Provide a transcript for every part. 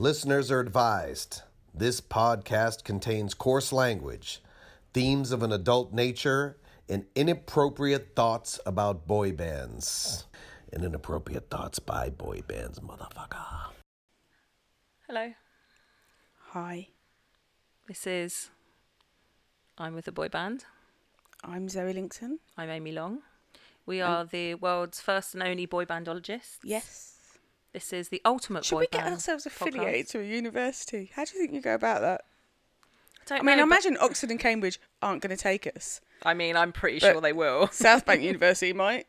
Listeners are advised this podcast contains coarse language, themes of an adult nature, and inappropriate thoughts about boy bands. And inappropriate thoughts by boy bands, motherfucker. Hello, Hi, this is I'm with the boy band. I'm Zoe Linkson. I'm Amy Long. We are the world's first and only boy bandologists. Yes. This is the ultimate Should boy we get band ourselves podcast. affiliated to a university? How do you think you go about that? I, don't I mean, know, I imagine Oxford and Cambridge aren't going to take us. I mean, I'm pretty sure they will. South Bank University might.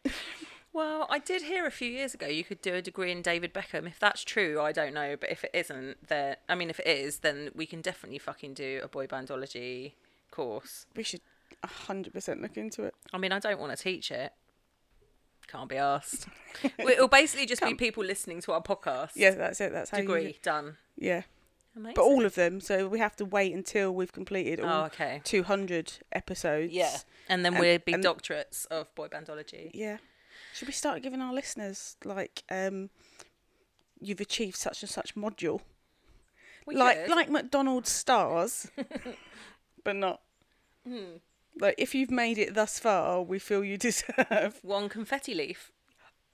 Well, I did hear a few years ago you could do a degree in David Beckham. If that's true, I don't know. But if it isn't, then I mean, if it is, then we can definitely fucking do a boy bandology course. We should 100% look into it. I mean, I don't want to teach it. Can't be asked. It'll basically just be people listening to our podcast. Yeah, that's it. That's how Degree you. done. Yeah, Amazing. but all of them. So we have to wait until we've completed all Oh, okay. 200 episodes. Yeah. And then we're big and- doctorates of boy bandology. Yeah. Should we start giving our listeners like um, you've achieved such and such module, We like could. like McDonald's stars, but not. Hmm. Like if you've made it thus far, we feel you deserve. one confetti leaf,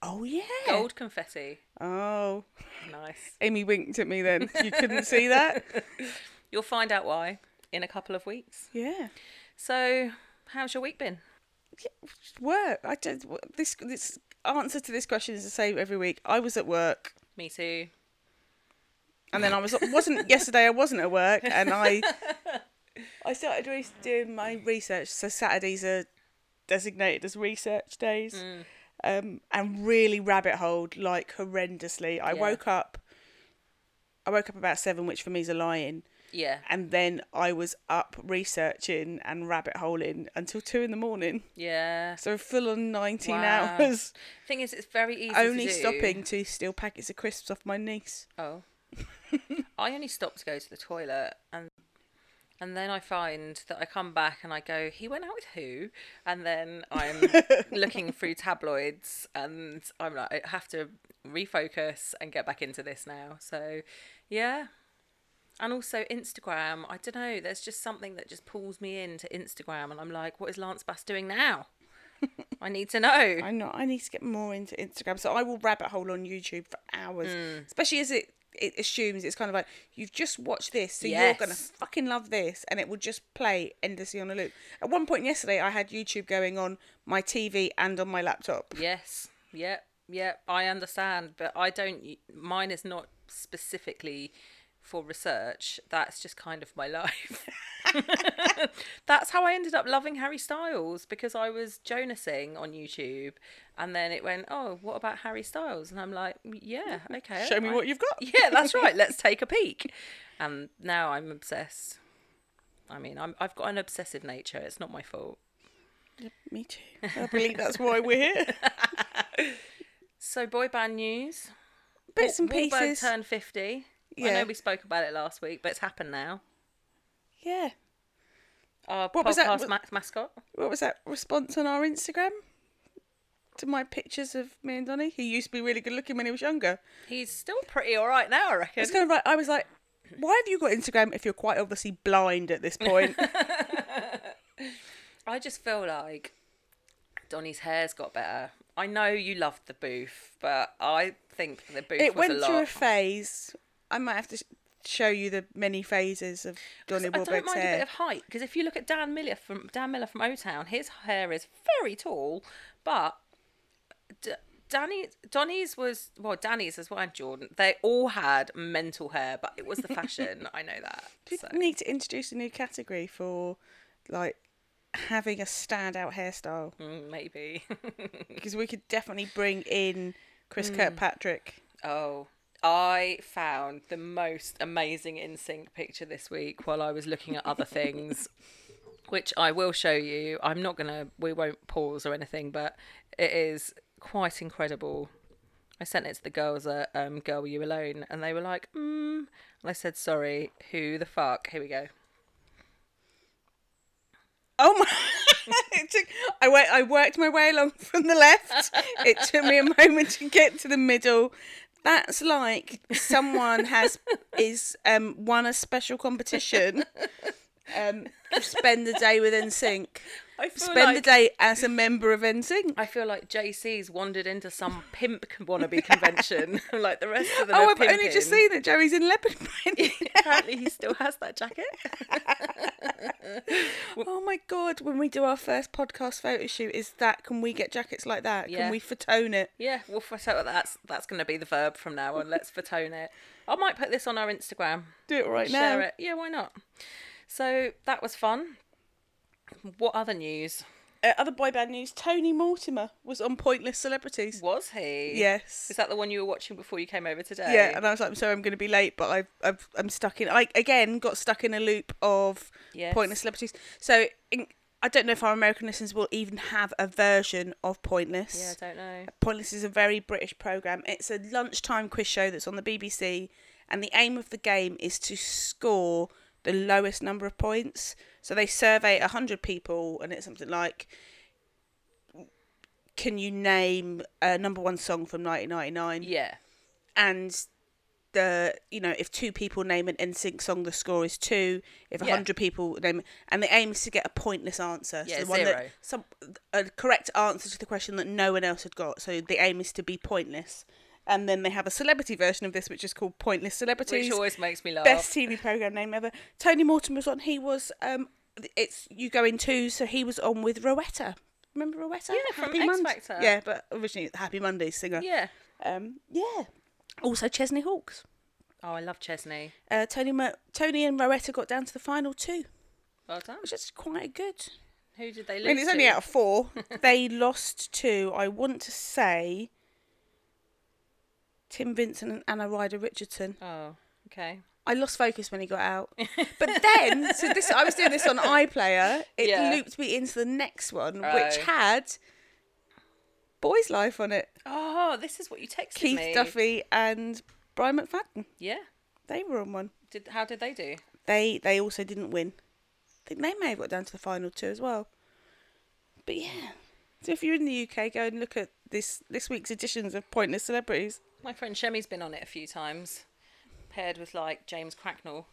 Oh yeah. gold confetti. Oh, Nice. Amy winked at me then. You couldn't see that. You'll find out why in a couple of weeks. Yeah. So, how's your week been? Work. I just this this answer to this question is the same every week. I was at work, Me too. and then I was wasn't yesterday. I wasn't at work, and I I started doing my research. So Saturdays are designated as research days, Mm. um, and really rabbit holed like horrendously. I Yeah. woke up. I woke up about seven, which for me is a lie-in, Yeah. and then I was up researching and rabbit holing until two in the morning. Yeah. So full on nineteen Wow. hours. Thing is, it's very easy. only to do. stopping to steal packets of crisps off my niece. Oh. I only stopped to go to the toilet and and then I find that I come back and I go, he went out with who? And then I'm looking through tabloids and I'm like, I have to refocus and get back into this now. So, yeah. And also Instagram, I don't know, there's just something that just pulls me into Instagram and I'm like, what is Lance Bass doing now? I need to know. I know I need to get more into Instagram, so I will rabbit hole on YouTube for hours, Hmm. especially as it it assumes it's kind of like you've just watched this, so you're gonna fucking love this, and it will just play endlessly on a loop. At one point yesterday, I had YouTube going on my TV and on my laptop. Yes. Yep. Yep. I understand, but I don't. Mine is not specifically for research. That's just kind of my life. That's how I ended up loving Harry Styles because I was Jonasing on YouTube, and then it went, "Oh, what about Harry Styles?" And I'm like, mm, "Yeah, okay." Show me I- what you've got. Yeah, that's right. Let's take a peek. And now I'm obsessed. I mean, I'm, I've got an obsessive nature. It's not my fault. Me too. I believe that's why we're here. So, boy band news. Bits and Wa- Wahlberg pieces. turned 50. I know we spoke about it last week, but it's happened now. Yeah. Our What was that? podcast ma- mascot. What was that response on our Instagram? To my pictures of me and Donny. He used to be really good looking when he was younger. He's still pretty all right now, I reckon. It's kind of like I was like, why have you got Instagram if you're quite obviously blind at this point? I just feel like Donny's hair's got better. I know you loved the booth, but I think the booth it was went a through a phase. I might have to sh- show you the many phases of Donny I don't Wahlberg's mind a bit hair. of height because if you look at Dan Miller from Dan Miller from O Town, his hair is very tall, but D- Danny Donny's was well, Danny's as well, and Jordan. They all had mental hair, but it was the fashion. I know that. Do So. you need to introduce a new category for like having a standout hairstyle? Mm, maybe. Because we could definitely bring in Chris Hmm. Kirkpatrick. oh, I found the most amazing NSYNC picture this week while I was looking at other things, which I will show you. I'm not gonna. We won't pause or anything, but it is quite incredible. I sent it to the girls at um, Girl Were You Alone, and they were like, mm. And I said, sorry, who the fuck? Here we go. Oh my! it took, I went. I worked my way along from the left. it took me a moment to get to the middle. That's like someone has is um won a special competition. Um, spend the day with NSYNC. I feel Spend the day as a member of NSYNC. I feel like JC's wandered into some pimp wannabe convention, like the rest of them. Oh, I've only just seen that Joey's in leopard print. Apparently, he still has that jacket. oh my god! When we do our first podcast photo shoot, is that can we get jackets like that? Yeah. Can we fatone it? Yeah, well, so that's that's going to be the verb from now on. Let's fatone it. I might put this on our Instagram. Do it right Share now. Share it. Yeah, why not? So that was fun. What other news? Uh, other boy band news: Tony Mortimer was on Pointless Celebrities. Was he? Yes. Is that the one you were watching before you came over today? Yeah, and I was like, I'm sorry, I'm going to be late, but I've, I've, I'm stuck in. I again got stuck in a loop of Yes. Pointless Celebrities. So in, I don't know if our American listeners will even have a version of Pointless. Yeah, I don't know. Pointless is a very British program. It's a lunchtime quiz show that's on the BBC, and the aim of the game is to score the lowest number of points. So they survey hundred people, and it's something like, "Can you name a number one song from 1999?" Yeah. and the you know if two people name an NSYNC song, the score is two. If a Yeah. hundred people name, and the aim is to get a pointless answer. Yeah, the one zero. that some a correct answer to the question that no one else had got. So the aim is to be pointless. And then they have a celebrity version of this, which is called Pointless Celebrities. Which always makes me laugh. Best TV program name ever. Tony Morton was on. He was um, it's you go in two. So he was on with Rowetta. Remember Rowetta? Yeah, from Happy X. Factor. Yeah, but originally Happy Mondays singer. Yeah. Um, yeah. Also Chesney Hawks. Oh, I love Chesney. Uh, Tony Mo- Tony and Rowetta got down to the final two, Well done. which is quite good. Who did they lose I mean, it's to? only out of four. they lost to, I want to say, Tim Vincent and Anna Ryder Richardson. Oh, okay. I lost focus when he got out. But then, so this I was doing this on iPlayer. It Yeah. looped me into the next one, Oh. which had Boyzlife on it. Oh, this is what you texted Keith me. Duffy and Brian McFadden. Yeah. They were on one. Did how did they do? They they also didn't win. I think they may have got down to the final two as well. But yeah. So if you're in the UK, go and look at this this week's editions of Pointless Celebrities. My friend Shemi's been on it a few times, paired with like James Cracknell.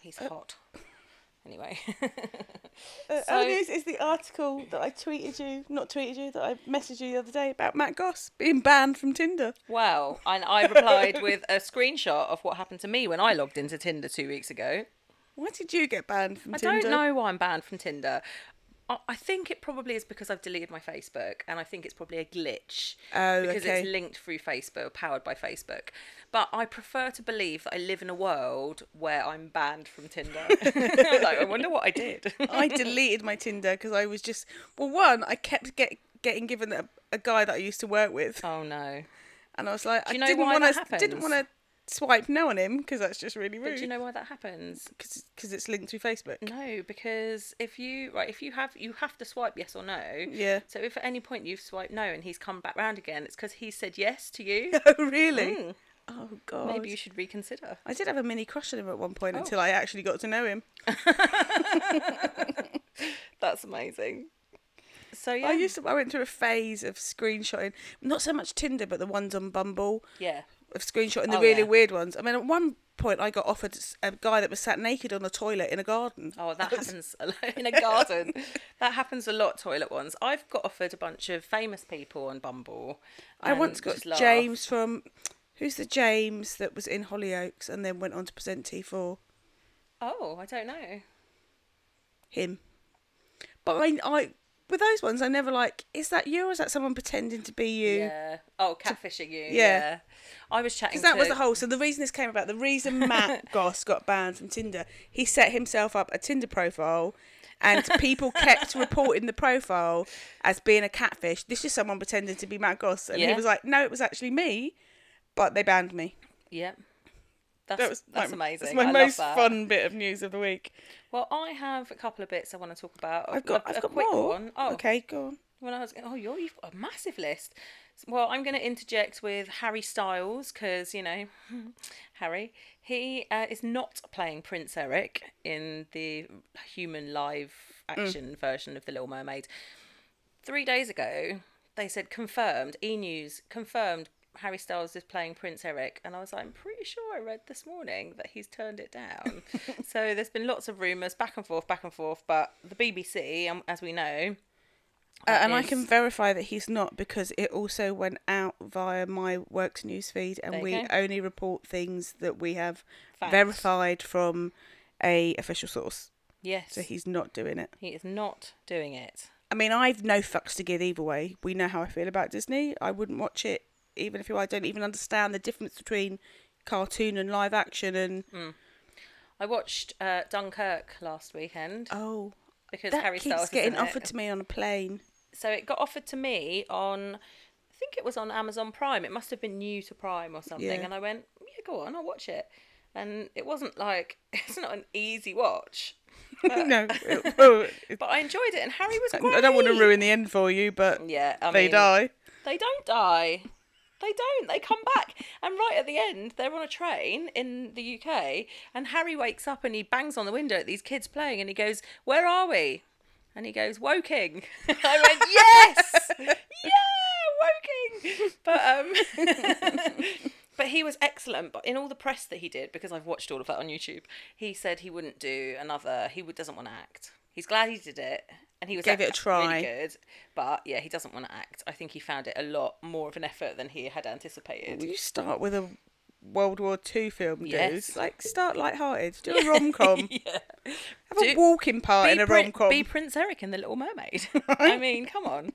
He's hot. Anyway, Uh, So- oh, this is the article that I tweeted you, not tweeted you, that I messaged you the other day about Matt Goss being banned from Tinder. wow. And I replied with a screenshot of what happened to me when I logged into Tinder two weeks ago. Why did you get banned from I Tinder? I don't know why I'm banned from Tinder. I- I think it probably is because I've deleted my Facebook, and I think it's probably a glitch Oh, because okay. it's linked through Facebook, powered by Facebook. But I prefer to believe that I live in a world where I'm banned from Tinder. I'm like, I wonder what I did. I deleted my Tinder because I was just well, one, I kept get, getting given a, a guy that I used to work with, oh no! and I was like, I know didn't want to didn't want to swipe no on him because that's just really But do you know why that happens? Because it's linked to Facebook. No, because if you right, if you have you have to swipe yes or no. Yeah. So if at any point you've swiped no and he's come back round again, it's because he said yes to you. Oh really? Mm. Oh god. Maybe you should reconsider. I did have a mini crush on him at one point Oh. until I actually got to know him. That's amazing. So yeah, I used to. I went through a phase of screenshotting, not so much Tinder, but the ones on Bumble yeah. Of screenshotting the Oh, really yeah. weird ones. I mean, at one point, I got offered a guy that was sat naked on a toilet in a garden. Oh, that happens in a garden. that happens a lot. Toilet ones. I've got offered a bunch of famous people on Bumble. I once got. James from. Who's the James that was in Hollyoaks and then went on to present T4? Oh, I don't know. Him. But I, I, with those ones, I never like. Is that you or is that someone pretending to be you? Yeah. Oh, catfishing you. Yeah. Yeah. I was chatting. Because that was the whole. So the reason this came about, the reason Matt Goss got banned from Tinder, he set himself up a Tinder profile, and people kept reporting the profile as being a catfish. This is someone pretending to be Matt Goss, and he was like, "No, it was actually me," but they banned me. Yep. That's That was that's my, amazing. That's my I most fun bit of news of the week. Well, I have a couple of bits I want to talk about. I've got, a, I've a got quick more. one. Oh, okay, go on. When I was, oh, you're, you've got a massive list. Well, I'm going to interject with Harry Styles because you know, Harry. He uh, is not playing Prince Eric in the human live action version of The Little Mermaid. Three days ago, they said confirmed. E News confirmed. Harry Styles is playing Prince Eric, and I was like, I'm pretty sure I read this morning that he's turned it down. so there's been lots of rumours back and forth, back and forth, but the BBC, um, as we know, Uh, and I can verify that he's not because it also went out via my works newsfeed, and we go. only report things that we have Facts. verified from a official source. yes, So he's not doing it. he is not doing it. I mean, I've no fucks to give either way. We know how I feel about Disney. I wouldn't watch it even if you I don't even understand the difference between cartoon and live action. And I watched uh, Dunkirk last weekend oh, because that Harry keeps Styles getting offered it. to me on a plane. So it got offered to me on, I think it was on Amazon Prime. It must have been new to Prime or something. Yeah. And I went, yeah, go on, I'll watch it. And it wasn't like it's not an easy watch, no, it- well, but I enjoyed it. And Harry was great. I don't want to ruin the end for you, but Yeah, I they mean, die. They don't die. They don't. They come back. And right at the end, they're on a train in the UK, and Harry wakes up and he bangs on the window at these kids playing, and he goes, "Where are we?" And he goes, "Woking." I went, "Yes, yeah, Woking." But um, but he was excellent. But in all the press that he did, because I've watched all of that on YouTube, he said he wouldn't do another. He doesn't want to act. He's glad he did it, and he was Gave it a try. Really good, but yeah, he doesn't want to act. I think he found it a lot more of an effort than he had anticipated. You start with a World War Two film, dude. Yes. Like start light-hearted. Do a rom-com. yeah, Have a walking part in a Prin- rom-com. be Prince Eric in The Little Mermaid. I mean, come on,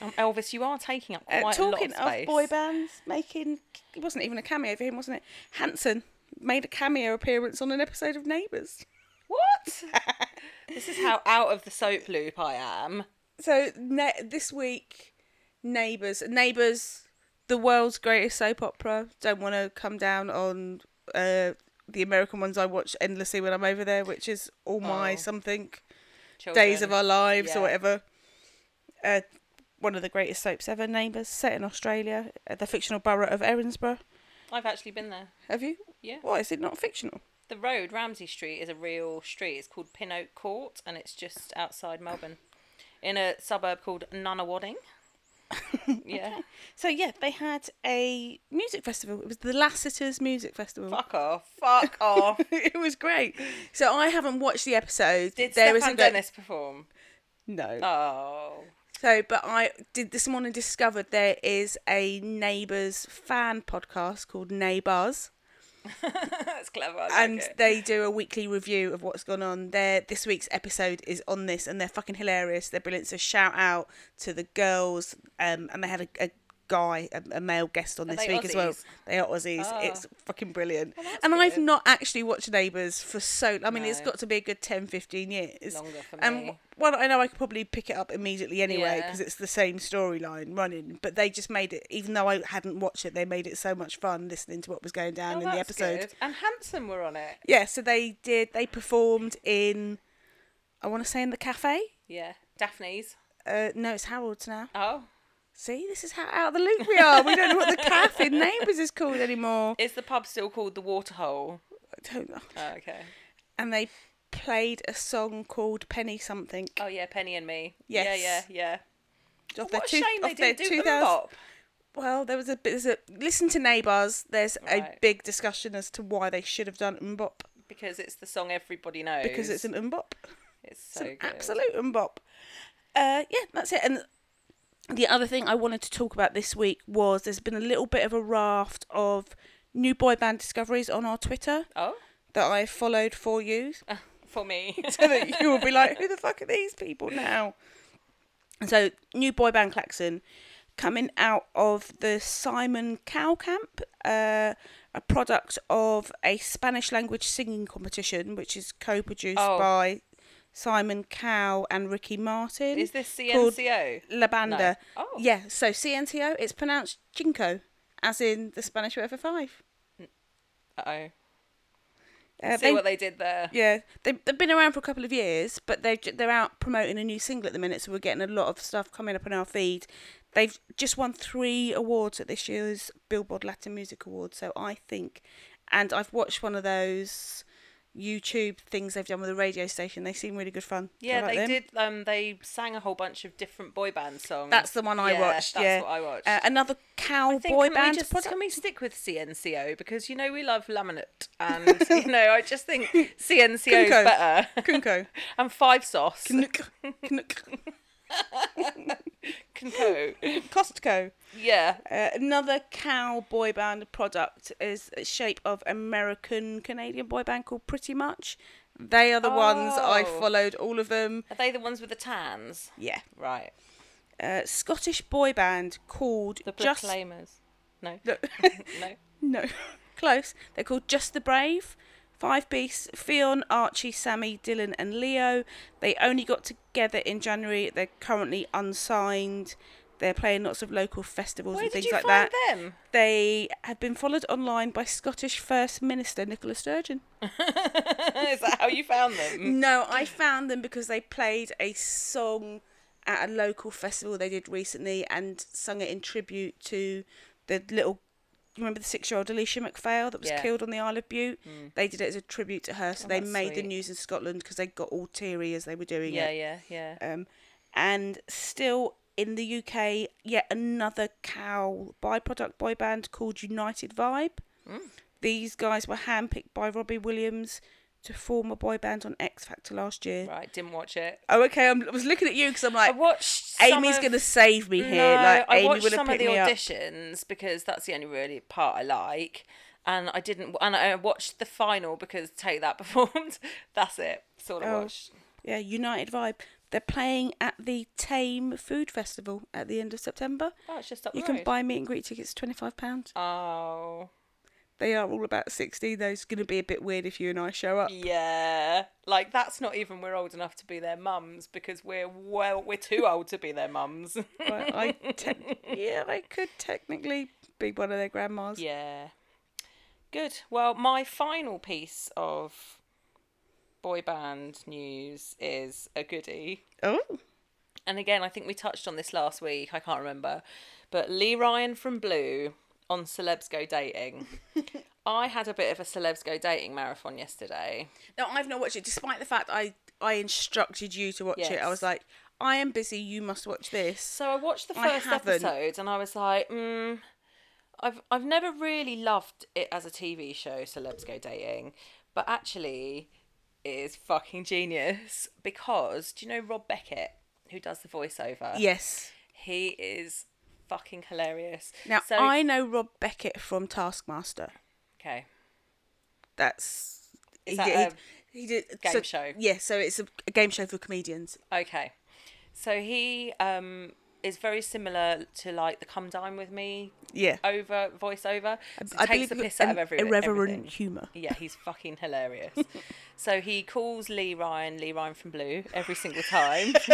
um, Elvis, you are taking up Uh, quite talking a lot of space. boy bands making it wasn't even a cameo for him wasn't it hanson made a cameo appearance on an episode of neighbours What? this is how out of the soap loop I am. so ne- this week neighbours neighbours the world's greatest soap opera don't want to come down on uh, the american ones i watch endlessly when i'm over there which is all my Oh. something Children. days of our lives Yeah. or whatever uh, one of the greatest soaps ever neighbours set in australia uh, the fictional borough of erinsborough I've actually been there. have you Yeah. Why is it not fictional? The road, Ramsay Street, is a real street. It's called Pin Oak Court, and it's just outside Melbourne, in a suburb called Nunawading. yeah. So yeah, they had a music festival. It was the Lassiter's Music Festival. Fuck off. Fuck off. it was great. So I haven't watched the episode. Did There Stefan isn't go- perform? No. Oh. So, but I did this morning discovered there is a Neighbours fan podcast called Neighbours, That's clever. Like and it. they do a weekly review of what's gone on. There, this week's episode is on this, and they're fucking hilarious. They're brilliant. So shout out to the girls, um, and they had a, a guy, a, a male guest on Are this week as well. They are Aussies. Oh. It's fucking brilliant. Well, and I've not actually watched Neighbours for so. I mean, it's got to be a good 10, 15 years. Longer for And well, I know I could probably pick it up immediately anyway Yeah. because it's the same storyline running. But they just made it, even though I hadn't watched it, they made it so much fun listening to what was going down Oh, in the episode. good. And Hanson were on it. Yeah, so they did. They performed in, I want to say in the cafe. Yeah. Daphne's. Uh, no, it's Harold's now. Oh. See, this is how out of the loop we are. We don't know what the cafe in Neighbours is called anymore. Is the pub still called the Waterhole? I don't know. Oh, okay. And they played a song called Penny Something. Oh yeah, Penny and Me. Yes. Yeah, yeah, yeah. Their what a shame they didn't do 2000 Bop. Well, there was a bit. There's a listen to Neighbours. There's a big discussion as to why they should have done MMMBop because it's the song everybody knows. because it's an MMMBop. it's It's an good. absolute MMMBop. Uh, yeah, that's it. And the other thing I wanted to talk about this week was there's been a little bit of a raft of new boy band discoveries on our Twitter Oh, that I followed for you, for me. so that you will be like, who the fuck are these people now? So, new boy band Klaxon coming out of the Simon Cowell Camp, uh, a product of a Spanish language singing competition, which is co produced Oh. by Simon Cowell and Ricky Martin. Is this CNCO? La Banda. No. Oh. Yeah, so CNCO, it's pronounced Jinko, as in the Spanish word for five. Uh oh. Uh, See they- what they did there. Yeah, they, they've been around for a couple of years, but they're they're out promoting a new single at the minute, so we're getting a lot of stuff coming up on our feed. They've just won three awards at this year's Billboard Latin Music Awards, so I think, and I've watched one of those YouTube things they've done with the radio station. They seem really good fun. Yeah, like they them. did. Um, they sang a whole bunch of different boy band songs. That's the one I Yeah, watched. That's yeah, what I watched. Uh, another cowboy think, can band. We just, product? can we stick with CNCO because you know we love Laminate and you know I just think CNCO is better Kunko. and Five Sauce. Kunko. Costco. Yeah, Uh, another cowboy band product is a shape of American Canadian boy band called Pretty Much. They are the ones I Oh. followed, all of them. are they the ones with the tans? Yeah. Right, Uh, Scottish boy band called the Just Proclaimers. No, No. no. no, close. They're called Just the Brave. Five Beasts, Fionn, Archie, Sammy, Dylan, and Leo. They only got together in January. They're currently unsigned. They're playing lots of local festivals Where and did things you like find that. them? They have been followed online by Scottish First Minister Nicola Sturgeon. Is that how you found them? No, I found them because they played a song at a local festival they did recently and sung it in tribute to the little. You remember the six-year-old Alesha MacPhail that was Yeah. killed on the Isle of Bute? They did it as a tribute to her, so Oh, they made the news in Scotland because they got all teary as they were doing Yeah, it. yeah, yeah. Um, and still in the UK, yet another cow byproduct boy band called United Vibe. Mm. These guys were handpicked by Robbie Williams to form a boy band on X Factor last year. Right, didn't watch it. Oh, okay. I'm, I was looking at you because I'm like, I watched. Amy's of- gonna save me here. No, like I watched some of the me up. auditions because that's the only really part I like, and I didn't. And I watched the final because Take That performed. that's it. That's all I Oh. watched. Yeah, United Vibe. They're playing at the Thame Food Festival at the end of September. Oh, it's just up You the can buy meet and greet tickets, twenty five pounds. Oh, They are all about sixty. Those going to be a bit weird if you and I show up. yeah. Like that's not even we're old enough to be their mums because we're well we're too old to be their mums. I, te- yeah, I could technically be one of their grandmas. yeah. Good. Well, my final piece of boy band news is a goodie. Oh, and again, I think we touched on this last week. I can't remember, but Lee Ryan from Blue on Celebs Go Dating. I had a bit of a Celebs Go Dating marathon yesterday. no, I've not watched it. Despite the fact I I instructed you to watch it, I was like, I am busy. You must watch this. So I watched the first episode, and I was like, mm, I've I've never really loved it as a TV show, Celebs Go Dating, but actually, it is fucking genius because do you know Rob Beckett who does the voiceover? Yes. he is fucking hilarious. Now so I know Rob Beckett from Taskmaster. okay. That's Is he, that he, he did game so- show? Yeah, so it's a, a game show for comedians. Okay. So he um is very similar to like the Come Dine with Me Yeah, over voiceover. So I takes the believe piss out of an every, irreverent everything. humour. Yeah, he's fucking hilarious. so he calls Lee Ryan Lee Ryan from Blue every single time.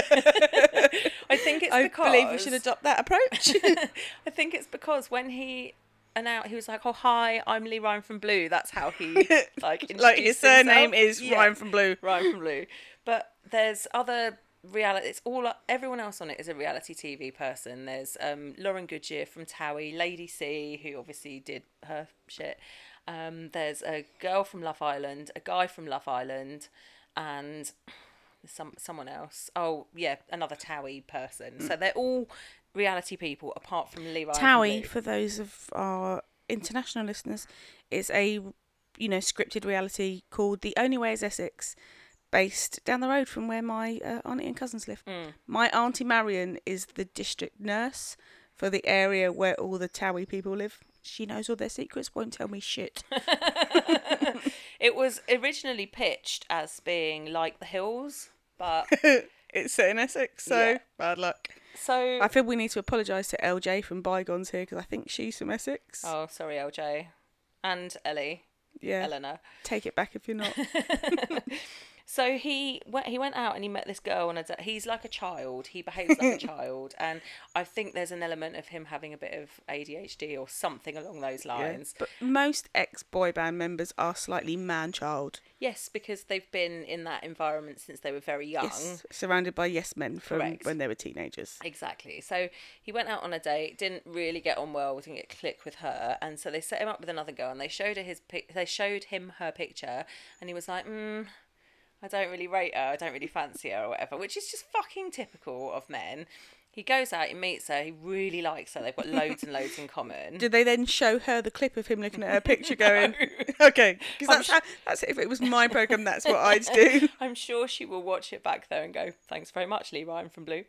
I think it's I because believe we should adopt that approach. I think it's because when he and announced he was like, "Oh hi, I'm Lee Ryan from Blue." That's how he like like his surname himself. is Yeah. Ryan from Blue. Ryan from Blue. But there's other reality. It's all everyone else on it is a reality TV person. There's um, Lauren Goodger from Towie, Lady C, who obviously did her shit. Um, there's a girl from Love Island, a guy from Love Island, and some someone else. Oh yeah, another Towie person. So they're all reality people apart from Ryan. Towie, for those of our international listeners, is a you know scripted reality called The Only Way Is Essex, based down the road from where my uh, auntie and cousins live. Mm. My auntie Marion is the district nurse for the area where all the Towie people live. She knows all their secrets, won't tell me shit. It was originally pitched as being like The Hills, but it's set in Essex, so Yeah. bad luck. so I feel we need to apologise to LJ from Bygones here because I think she's from Essex. Oh, sorry, LJ. And Ellie, yeah, Eleanor. take it back if you're not. So he went. He went out and he met this girl, and he's like a child. He behaves like a child, and I think there's an element of him having a bit of ADHD or something along those lines. But most ex boy band members are slightly man child. Yes, because they've been in that environment since they were very young. Yes, surrounded by yes men from Correct. when they were teenagers. Exactly. So he went out on a date, didn't really get on well, didn't get click with her, and so they set him up with another girl, and they showed her his. They showed him her picture, and he was like, mm, I don't really rate her, I don't really fancy her, or whatever, which is just fucking typical of men. He goes out, he meets her, he really likes her. They've got loads and loads in common. Did they then show her the clip of him looking at her picture going, okay, because that's, sure- that's if it was my program, that's what I'd do. I'm sure she will watch it back there and go, thanks very much, Lee Ryan from Blue.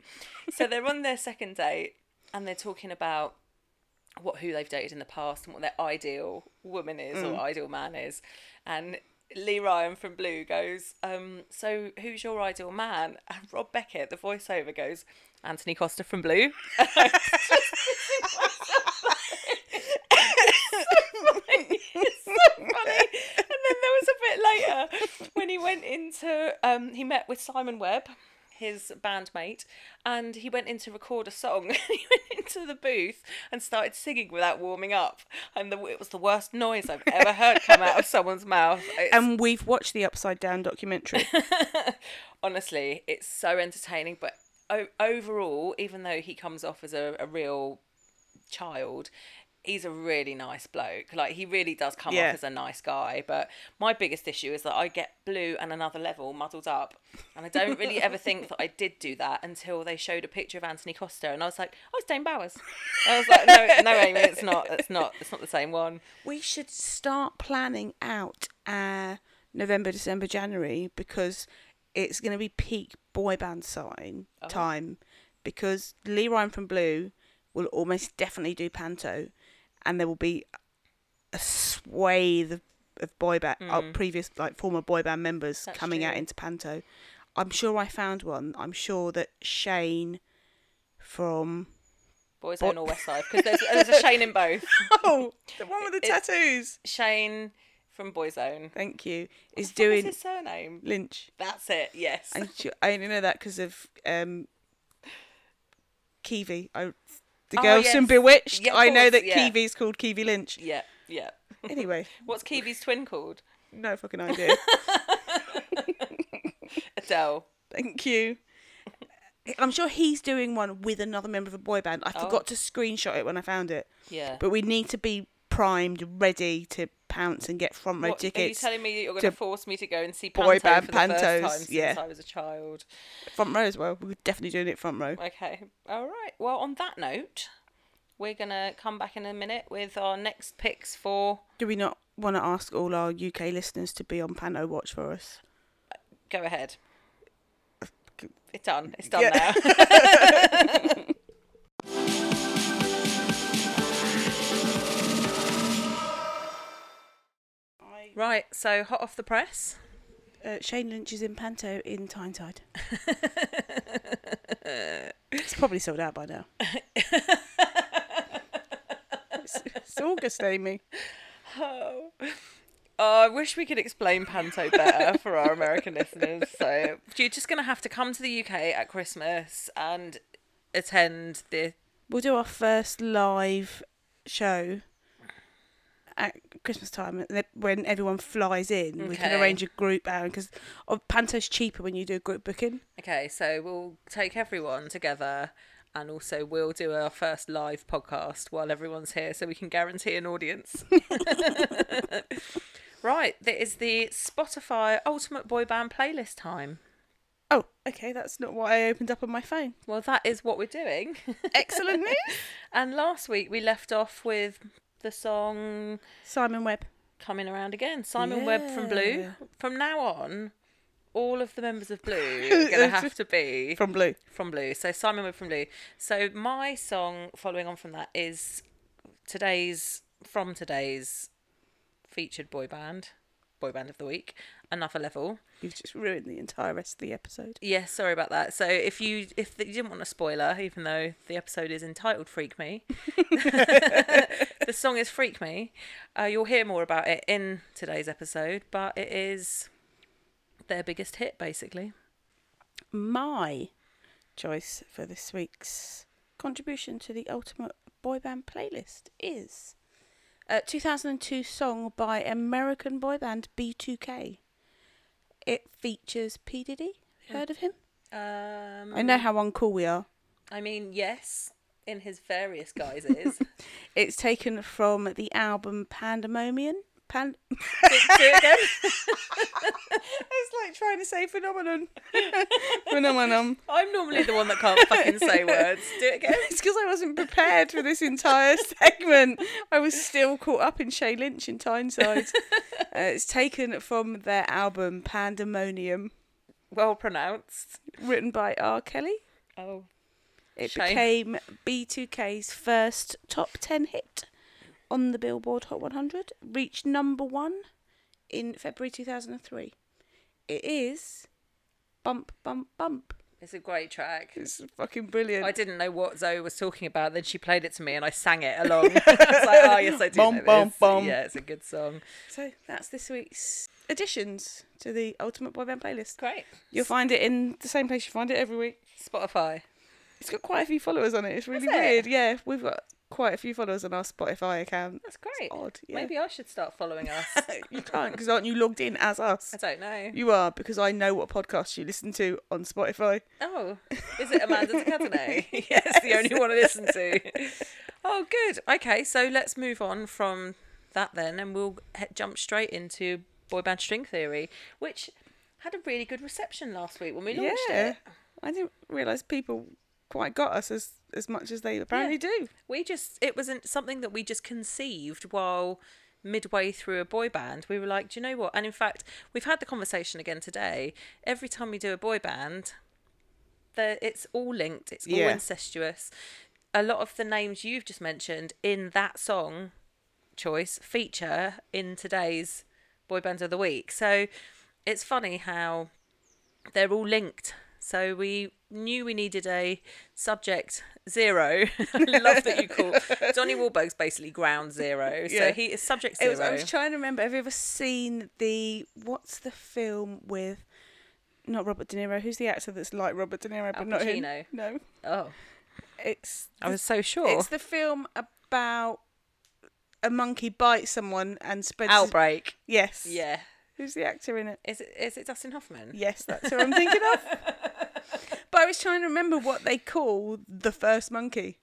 So they're on their second date and they're talking about what who they've dated in the past and what their ideal woman is or mm. ideal man is. And Lee Ryan from Blue goes, um, so who's your ideal man? And Rob Beckett, the voiceover, goes, Antony Costa from Blue. So funny. And then there was a bit later when he went into um he met with Simon Webb, his bandmate, and he went in to record a song. he went into the booth and started singing without warming up, and the, it was the worst noise I've ever heard come out of someone's mouth. It's, And we've watched the Upside Down documentary. honestly, it's so entertaining. But o- overall, even though he comes off as a, a real child, he's a really nice bloke. Like he really does come Yeah. off as a nice guy. But my biggest issue is that I get blue and another level muddled up, and I don't really ever think that I did do that until they showed a picture of Antony Costa, and I was like, oh, it's Dane Bowers. I was like, no, no, Amy, it's not. It's not. It's not the same one. we should start planning out our November, December, January because it's going to be peak boy band sign oh. time because Lee Ryan from Blue will almost definitely do Panto and there will be a swathe of, of boy band, uh, previous like former boy band members Mm. That's coming out into Panto. I'm sure I found one. I'm sure that Shane from Boyzone or West Side because there's, there's a Shane in both. oh the one with the It- tattoos. Shane from Boyzone. Thank you. Is What doing his surname? Lynch. That's it. Yes. And I only know that because of um, Keavy. I, the Oh, girls from. B*Witched. Yeah, I know that yeah. Keavy's called Keavy Lynch. Yeah. Yeah. Anyway, What's Keavy's twin called? no fucking idea. Edele. Thank you. I'm sure he's doing one with another member of a boy band. I Oh. forgot to screenshot it when I found it. Yeah. But we need to be primed, ready to pounce and get front row What, are you tickets. telling me that you're going to to force me to go and see boy Panto band for the first pantos, time since yeah. I was a child? Front row as well. We're definitely doing it front row. Okay. All right. Well, on that note, we're going to come back in a minute with our next picks for. Do we not want to ask all our UK listeners to be on Panto Watch for us? Go ahead. It's done. It's done Yeah. now. right. So, hot off the press. Uh, Shane Lynch is in Panto in Tyneside. it's probably sold out by now. it's, it's August, Amy. Oh. Oh, I wish we could explain Panto better for our American listeners. So you're just going to have to come to the UK at Christmas and attend the. We'll do our first live show at Christmas time when everyone flies in. We can arrange a group out because oh, Panto's cheaper when you do a group booking. Okay, so we'll take everyone together and also we'll do our first live podcast while everyone's here so we can guarantee an audience. right, that is the Spotify Ultimate Boy Band playlist time. Oh, okay, that's not what I opened up on my phone. Well, that is what we're doing. Excellent news. and last week we left off with the song Simon Webb. coming around again. Simon Webb from Blue. From now on, all of the members of Blue are going to have to be From Blue. from Blue. So Simon Webb from Blue. So my song following on from that is today's from today's featured boy band, boy band of the week, Another Level. You've just ruined the entire rest of the episode. Yes, sorry about that. So if you if you didn't want a spoiler, even though the episode is entitled "Freak Me," the song is "Freak Me." Uh, you'll hear more about it in today's episode, but it is Their biggest hit, basically. My choice for this week's contribution to the Ultimate Boy Band playlist is a 2002 song by American boy band B2K. It features P. Diddy. Heard of him? Um, I know how uncool we are. I mean, yes, in his various guises. It's taken from the album Pandemonium. Pan- do it again. it's like trying to say phenomenon. phenomenon. I'm normally the one that can't fucking say words. Do it again. It's because I wasn't prepared for this entire segment. I was still caught up in Shay Lynch in Tyneside. Uh, it's taken from their album Pandemonium, Well pronounced. written by R. Kelly. Oh. It Shame. became B2K's first top 10 hit on the Billboard Hot 100, reached number one in February 2003. It is Bump, Bump, Bump. It's a great track. It's fucking brilliant. I didn't know what Zoe was talking about. Then she played it to me, and I sang it along. I was like, "Oh yes, I do Bum, know bum, this." bum. Yeah, it's a good song. So that's this week's additions to the Ultimate Boy Band playlist. Great. You'll find it in the same place you find it every week. Spotify. It's got quite a few followers on it. It's really it? weird. Yeah, we've got quite a few followers on our Spotify account. That's great. Odd. Yeah. Maybe I should start following us. you can't because aren't you logged in as us? I don't know. You are because I know what podcasts you listen to on Spotify. Oh, is it Amanda Ducatane? yes, the only one I listen to. Oh, good. Okay, so let's move on from that then, and we'll he- jump straight into boy band string theory, which had a really good reception last week when we launched yeah, it. I didn't realise people quite got us as as much as they apparently do. We just it wasn't something that we just conceived while midway through a boy band. We were like, do you know what? And in fact, we've had the conversation again today. Every time we do a boy band, the it's all linked. It's all Yeah. incestuous. A lot of the names you've just mentioned in that song choice feature in today's boy band of the week. So it's funny how they're all linked. So we knew we needed a subject zero. I love that you call Johnny Wahlberg's basically ground zero. So Yeah. he is subject zero. was, I was trying to remember. Have you ever seen the what's the film with not Robert De Niro? Who's the actor that's like Robert De Niro but Al not him? Pacino. No, oh, it's I was so sure. it's the film about a monkey bites someone and spreads. his- Outbreak. Yes. Yeah. Who's the actor in it? Is it is it Dustin Hoffman? Yes, that's who I'm thinking of. But I was trying to remember what they call the first monkey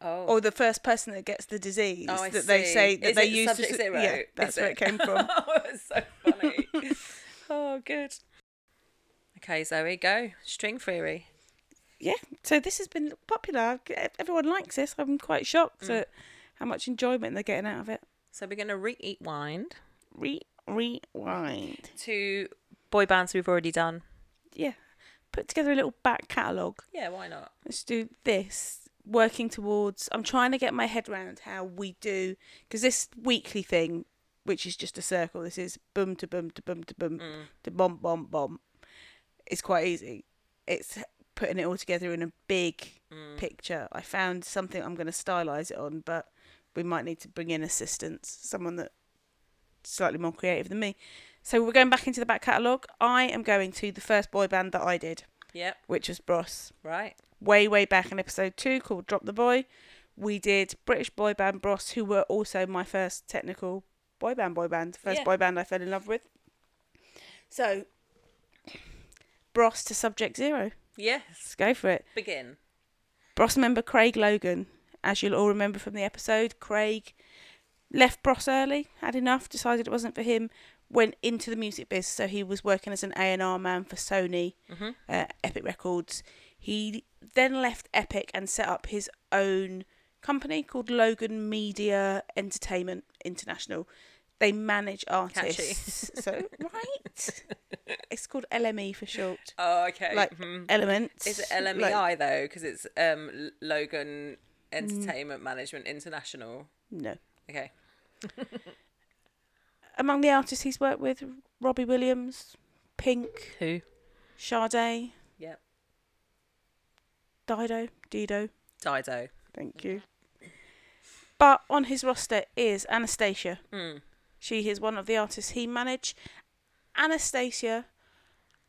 Oh. or the first person that gets the disease Oh, that they say that Is they use to Subject Zero? Yeah, that's Is where it? it came from. oh, it's so funny. oh, good. Okay, Zoe, go. String theory. yeah. So this has been popular. Everyone likes this. I'm quite shocked Mm. at how much enjoyment they're getting out of it. So we're going to re-eat wind Re rewind. to boy bands we've already done. Yeah. Put together a little back catalogue. Yeah, why not? Let's do this. Working towards. I'm trying to get my head around how we do because this weekly thing, which is just a circle. This is boom to boom to boom to boom Mm. to bomb bomb bomb. It's quite easy. It's putting it all together in a big Mm. picture. I found something I'm going to stylize it on, but we might need to bring in assistance, someone that slightly more creative than me. So we're going back into the back catalogue. I am going to the first boy band that I did, Yep, which was Bros. right. Way, way back in episode two called Drop the Boy. We did British boy band Bros, who were also my first technical boy band boy band, first Yeah. boy band I fell in love with. So, Bros to Subject Zero. Yes, Let's go for it. begin. Bros member Craig Logan, as you'll all remember from the episode, Craig left Bros early, had enough, decided it wasn't for him, went into the music biz. So he was working as an A&R man for Sony, Mhm. uh, Epic Records. He then left Epic and set up his own company called Logan Media Entertainment International. They manage artists. so right, it's called LME for short. Oh, okay. Like mhm. Elements. Is it like- LMEI though? Because it's um Logan Entertainment Management International. no. Okay. among the artists he's worked with, Robbie Williams, Pink, Who? Sade, Yep. Dido, Dido. Dido. Thank you. But on his roster is Anastacia. Mm. She is one of the artists he managed. Anastacia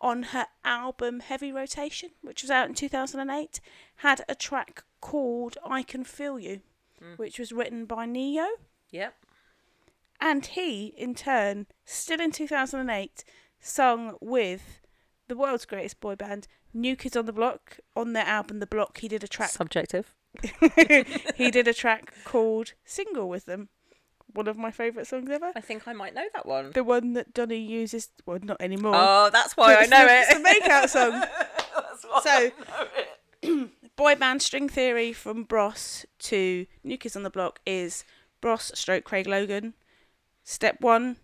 on her album Heavy Rotation, which was out in 2008, had a track called I Can Feel You, which was written by Ne-Yo. Yep. And he, in turn, still in 2008, sung with the world's greatest boy band, New Kids on the Block. On their album The Block, he did a track. Subjective. he did a track called Single with them. One of my favourite songs ever. I think I might know that one. The one that Donny uses, well, not anymore. Oh, that's why I know the- it. It's the makeout song. That's why So- I know it. boy band string theory from Bros to New Kids on the Block is Bros stroke Craig Logan. Step one,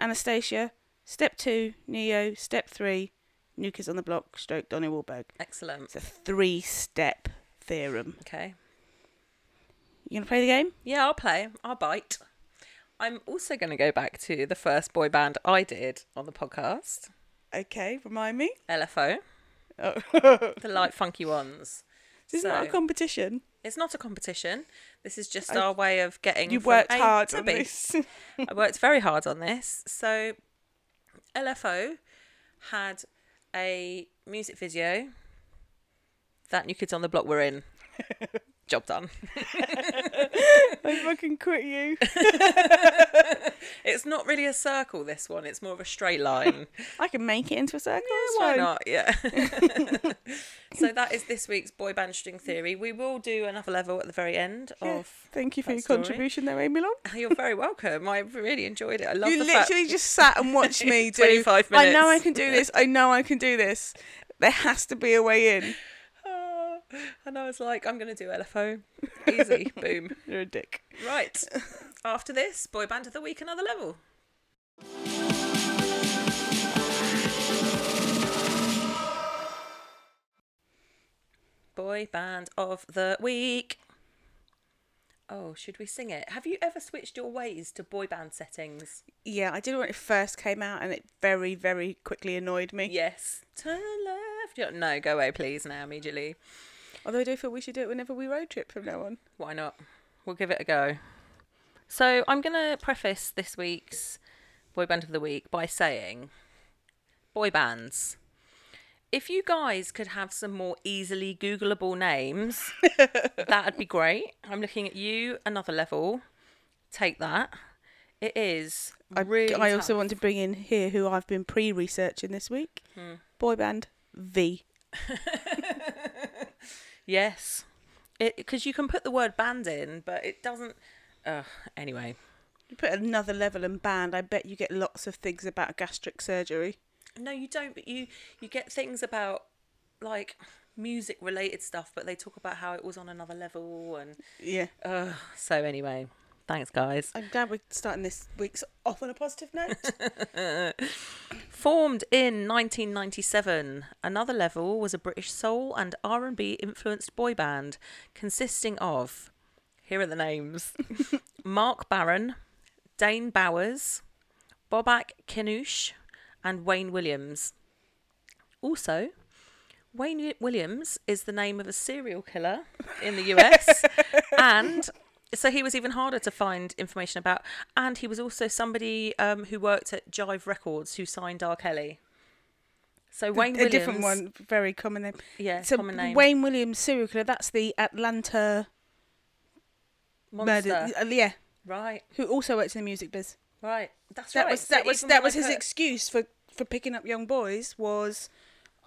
Anastacia. Step two, Ne-Yo. Step three, New Kids on the Block stroke Donnie Wahlberg. Excellent. It's a three step theorem. Okay. You gonna play the game? Yeah, I'll play. I'll bite. I'm also going to go back to the first boy band I did on the podcast, Okay, remind me. LFO, Oh. the light funky ones. this is not a competition. It's not a competition. This is just I- our way of getting. You worked A hard to on B. this. I worked very hard on this. So, LFO had a music video that New Kids on the Block were in. Job done. I fucking quit you. It's not really a circle, this one. It's more of a straight line. I can make it into a circle. it's Why fine. not? Yeah. so that is this week's boy band string theory. We will do another level at the very end Yeah. of. Thank you for your story. contribution there, Amy Long. You're very welcome. I really enjoyed it. I love You the fact. literally just sat and watched me do. 25 I know I can do this. I know I can do this. There has to be a way in. And I was like, I'm going to do LFO. Easy. Boom. You're a dick. Right. After this, boy band of the week, another level. Boy band of the week. Oh, should we sing it? Have you ever switched your ways to boy band settings? Yeah, I did when it first came out, and it very, very quickly annoyed me. Yes. Turn left. No, go away, please, now, immediately. Although I do feel we should do it whenever we road trip from now on. Why not? We'll give it a go. So I'm going to preface this week's boy band of the week by saying, boy bands. If you guys could have some more easily Googleable names, that'd be great. I'm looking at you, another level. Take that. It is I, really. I also tough. want to bring in here who I've been pre-researching this week. Hmm. Boy band V. Yes, it because you can put the word band in, but it doesn't. Uh, anyway, You put another level and band. I bet you get lots of things about gastric surgery. No, you don't. But you you get things about like music related stuff, but they talk about how it was on another level and Yeah. uh, so anyway. Thanks, guys. I'm glad we're starting this week's off on a positive note. Formed in 1997, Another Level was a British soul and R&B influenced boy band consisting of here are the names: Mark Barron, Dane Bowers, Bobak Kianoush, and Wayne Williams. Also, Wayne Williams is the name of a serial killer in the US, and so he was even harder to find information about. And he was also somebody um, who worked at Jive Records who signed R. Kelly. So Wayne a Williams, a different one, very common name. yeah, So common name, Wayne Williams serial killer. That's the Atlanta monster, murder. uh, yeah, right, who also works in the music biz. right. That's That right. was So that was that was his excuse for for picking up young boys. Was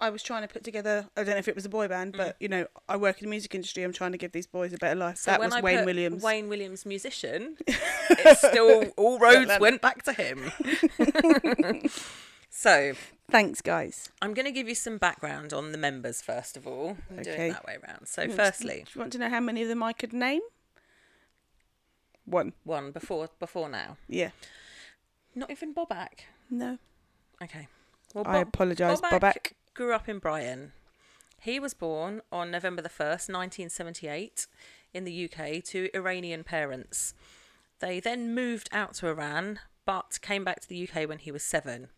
I was trying to put together. I don't know if it was a boy band, but mm. you know, I work in the music industry. I'm trying to give these boys a better life. So that was I Wayne Williams. Wayne Williams musician. it's still all roads went back to him. so Thanks, guys. I'm going to give you some background on the members first of all. I'm Okay. it that way around. So firstly, do you want to know how many of them I could name? One. one before before now. Yeah. Not even Bobak. No. Okay. Well, I apologise, Bobak. Grew up in Brighton. He was born on November the 1st, 1978, in the UK to Iranian parents. They then moved out to Iran, but came back to the UK when he was seven.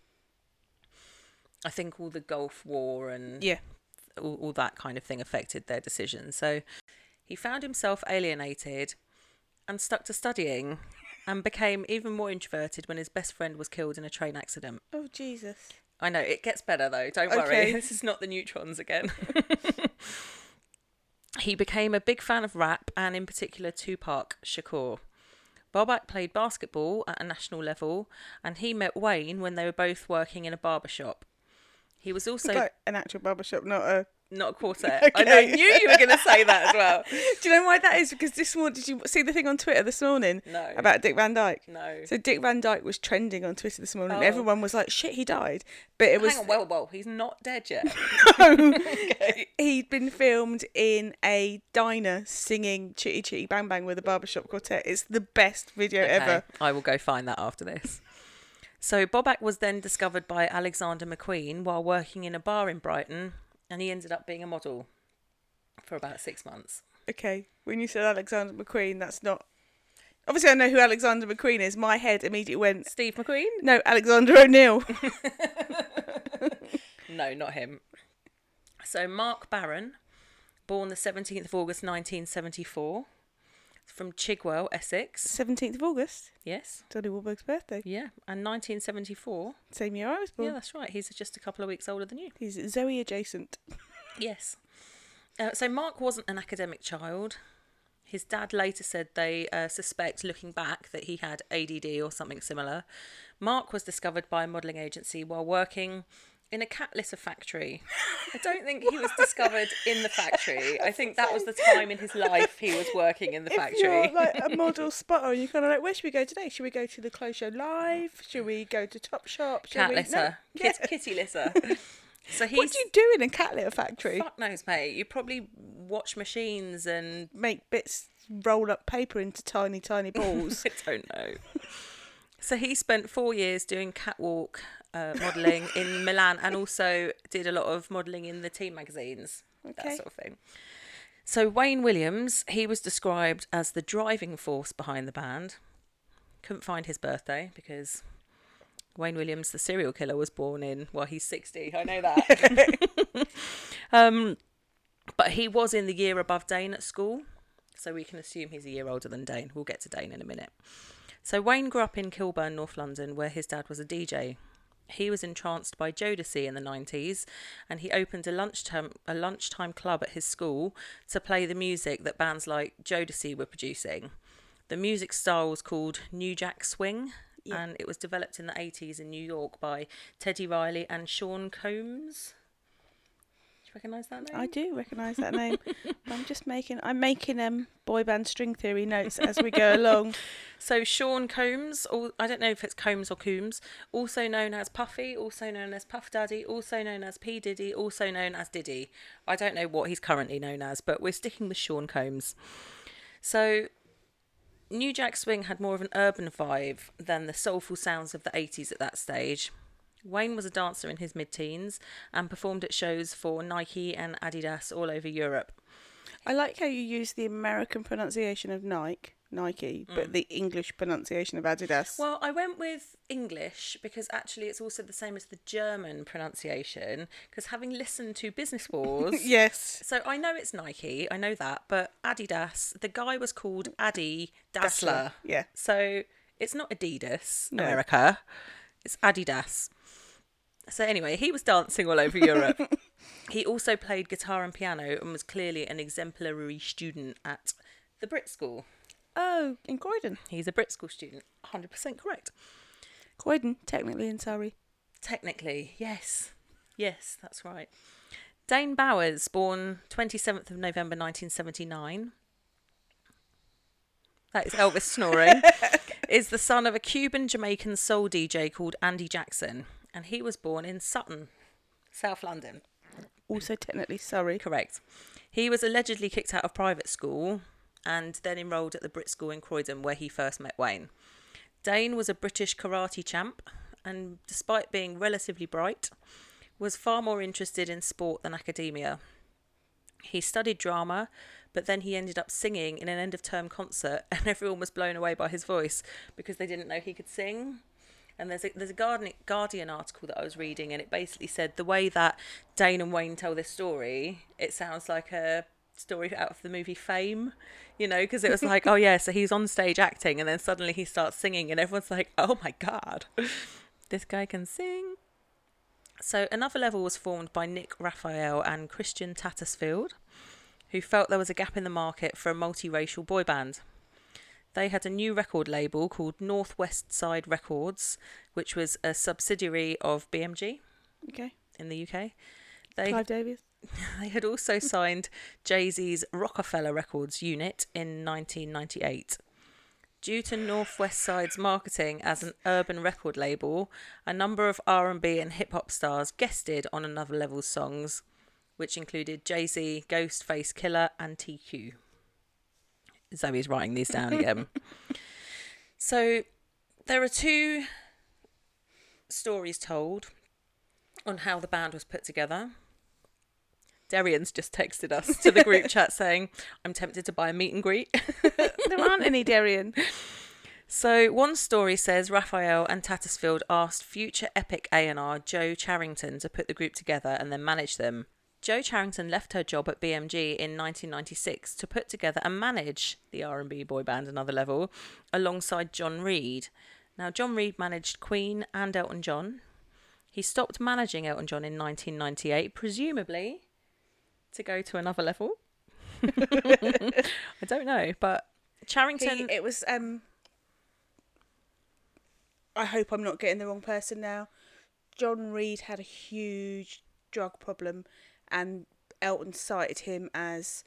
I think all the Gulf War and Yeah. all, all that kind of thing affected their decision. So he found himself alienated and stuck to studying and became even more introverted when his best friend was killed in a train accident. Oh Jesus. I know it gets better though. Don't worry. Okay. This is not the neutrons again. he became a big fan of rap and, in particular, Tupac Shakur. Bobak played basketball at a national level, and he met Wayne when they were both working in a barber shop. He was also like an actual barber shop, not a. not a quartet. I know, knew you were going to say that as well. Do you know why that is? Because this morning, did you see the thing on Twitter this morning No. about Dick Van Dyke? No. So Dick Van Dyke was trending on Twitter this morning. and Oh. Everyone was like, "Shit, he died," but it was Hang on, well, well, he's not dead yet. No He'd been filmed in a diner singing "Chitty Chitty Bang Bang" with a barbershop quartet. It's the best video ever. I will go find that after this. So Bobak was then discovered by Alexander McQueen while working in a bar in Brighton, and he ended up being a model for about six months. Okay, when you said Alexander McQueen, that's not. Obviously, I know who Alexander McQueen is. My head immediately went, Steve McQueen? "No, Alexander O'Neill." No, not him. So Mark Barron, born the 17th of August 1974, from Chigwell, Essex. Seventeenth of August, Yes, Donnie Wahlberg's birthday. yeah, and 1974. Same year I was born. Yeah, that's right. He's just a couple of weeks older than you. He's Zoe adjacent. Yes. Uh, so Mark wasn't an academic child. His dad later said they uh, suspect, looking back, that he had ADD or something similar. Mark was discovered by a modelling agency while working in a cat litter factory. I don't think he was discovered in the factory. I think that was the time in his life he was working in the If factory. you're like a model spotter, you're kind of like, where should we go today? Should we go to the clothes show live? Should we go to Top Shop? Should cat we... litter, No. Kit- Yeah. kitty litter. So he's What do you do in a cat litter factory? fuck knows, mate. You probably watch machines and Make bits roll up paper into tiny, tiny balls. I don't know. So he spent four years doing catwalk uh, modelling in Milan and also did a lot of modelling in the teen magazines, okay. that sort of thing. So Wayne Williams, he was described as the driving force behind the band. Couldn't find his birthday because Wayne Williams, the serial killer, was born in, well, he's 60. I know that. um, but he was in the year above Dane at school. So we can assume he's a year older than Dane. We'll get to Dane in a minute. So Wayne grew up in Kilburn, North London, where his dad was a DJ. He was entranced by Jodeci in the 90s and he opened a lunchtime a lunchtime club at his school to play the music that bands like Jodeci were producing. The music style was called New Jack Swing and it was developed in the 80s in New York by Teddy Riley and Sean Combs. You recognise that name? I do recognise that name. I'm just making I'm making um boy band string theory notes as we go along. So Sean Combs, or I don't know if it's Combs or Coombs, also known as Puffy, also known as Puff Daddy, also known as P Diddy, also known as Diddy. I don't know what he's currently known as, but we're sticking with Sean Combs. So New Jack Swing had more of an urban vibe than the soulful sounds of the 80s at that stage. Wayne was a dancer in his mid teens and performed at shows for Nike and Adidas all over Europe. I like how you use the American pronunciation of Nike, Nike, but mm. the English pronunciation of Adidas. Well, I went with English because actually it's also the same as the German pronunciation. Because having listened to Business Wars, yes. so I know it's Nike, I know that, but Adidas, the guy was called Adi Dassler. Dassler, yeah. So it's not Adidas, No. America, it's Adidas. So anyway, he was dancing all over Europe. he also played guitar and piano and was clearly an exemplary student at the Brit School. Oh, in Croydon. He's a Brit School student, 100% correct. Croydon, technically in Surrey. Technically, yes. Yes, that's right. Dane Bowers, born 27th of November 1979. That is Elvis snoring. is the son of a Cuban Jamaican soul DJ called Andy Jackson, and he was born in Sutton, South London. Also technically Surrey. Correct. He was allegedly kicked out of private school and then enrolled at the Brit School in Croydon, where he first met Wayne. Dane was a British karate champ, and despite being relatively bright, was far more interested in sport than academia. He studied drama, but then he ended up singing in an end of term concert, and everyone was blown away by his voice because they didn't know he could sing. And there's a there's a Guardian, Guardian article that I was reading, and it basically said the way that Dane and Wayne tell this story, it sounds like a story out of the movie Fame, you know, because it was like, oh yeah, so he's on stage acting, and then suddenly he starts singing, and everyone's like, oh my god, this guy can sing. So another level was formed by Nick Raphael and Christian Tattersfield, who felt there was a gap in the market for a multiracial boy band. They had a new record label called Northwest Side Records, which was a subsidiary of BMG Okay. in the UK. They Clive Davis. they had also signed Jay Z's Rockefeller Records unit in 1998. Due to Northwest Side's marketing as an urban record label, a number of R&B and hip hop stars guested on Another Level's songs, which included Jay Z, Ghostface Killah, and TQ. Zoe's writing these down again. so there are two stories told on how the band was put together. Darian's just texted us to the group chat saying, I'm tempted to buy a meet and greet. There aren't any Darian. So one story says Raphael and Tattersfield asked future Epic A&R Jo Charrington to put the group together and then manage them. Jo Charrington left her job at BMG in 1996 to put together and manage the R&B boy band Another Level alongside John Reid. Now John Reid managed Queen and Elton John. He stopped managing Elton John in 1998, presumably to go to another level. I don't know, but Charrington He, it was um I hope I'm not getting the wrong person now. John Reid had a huge drug problem and Elton cited him as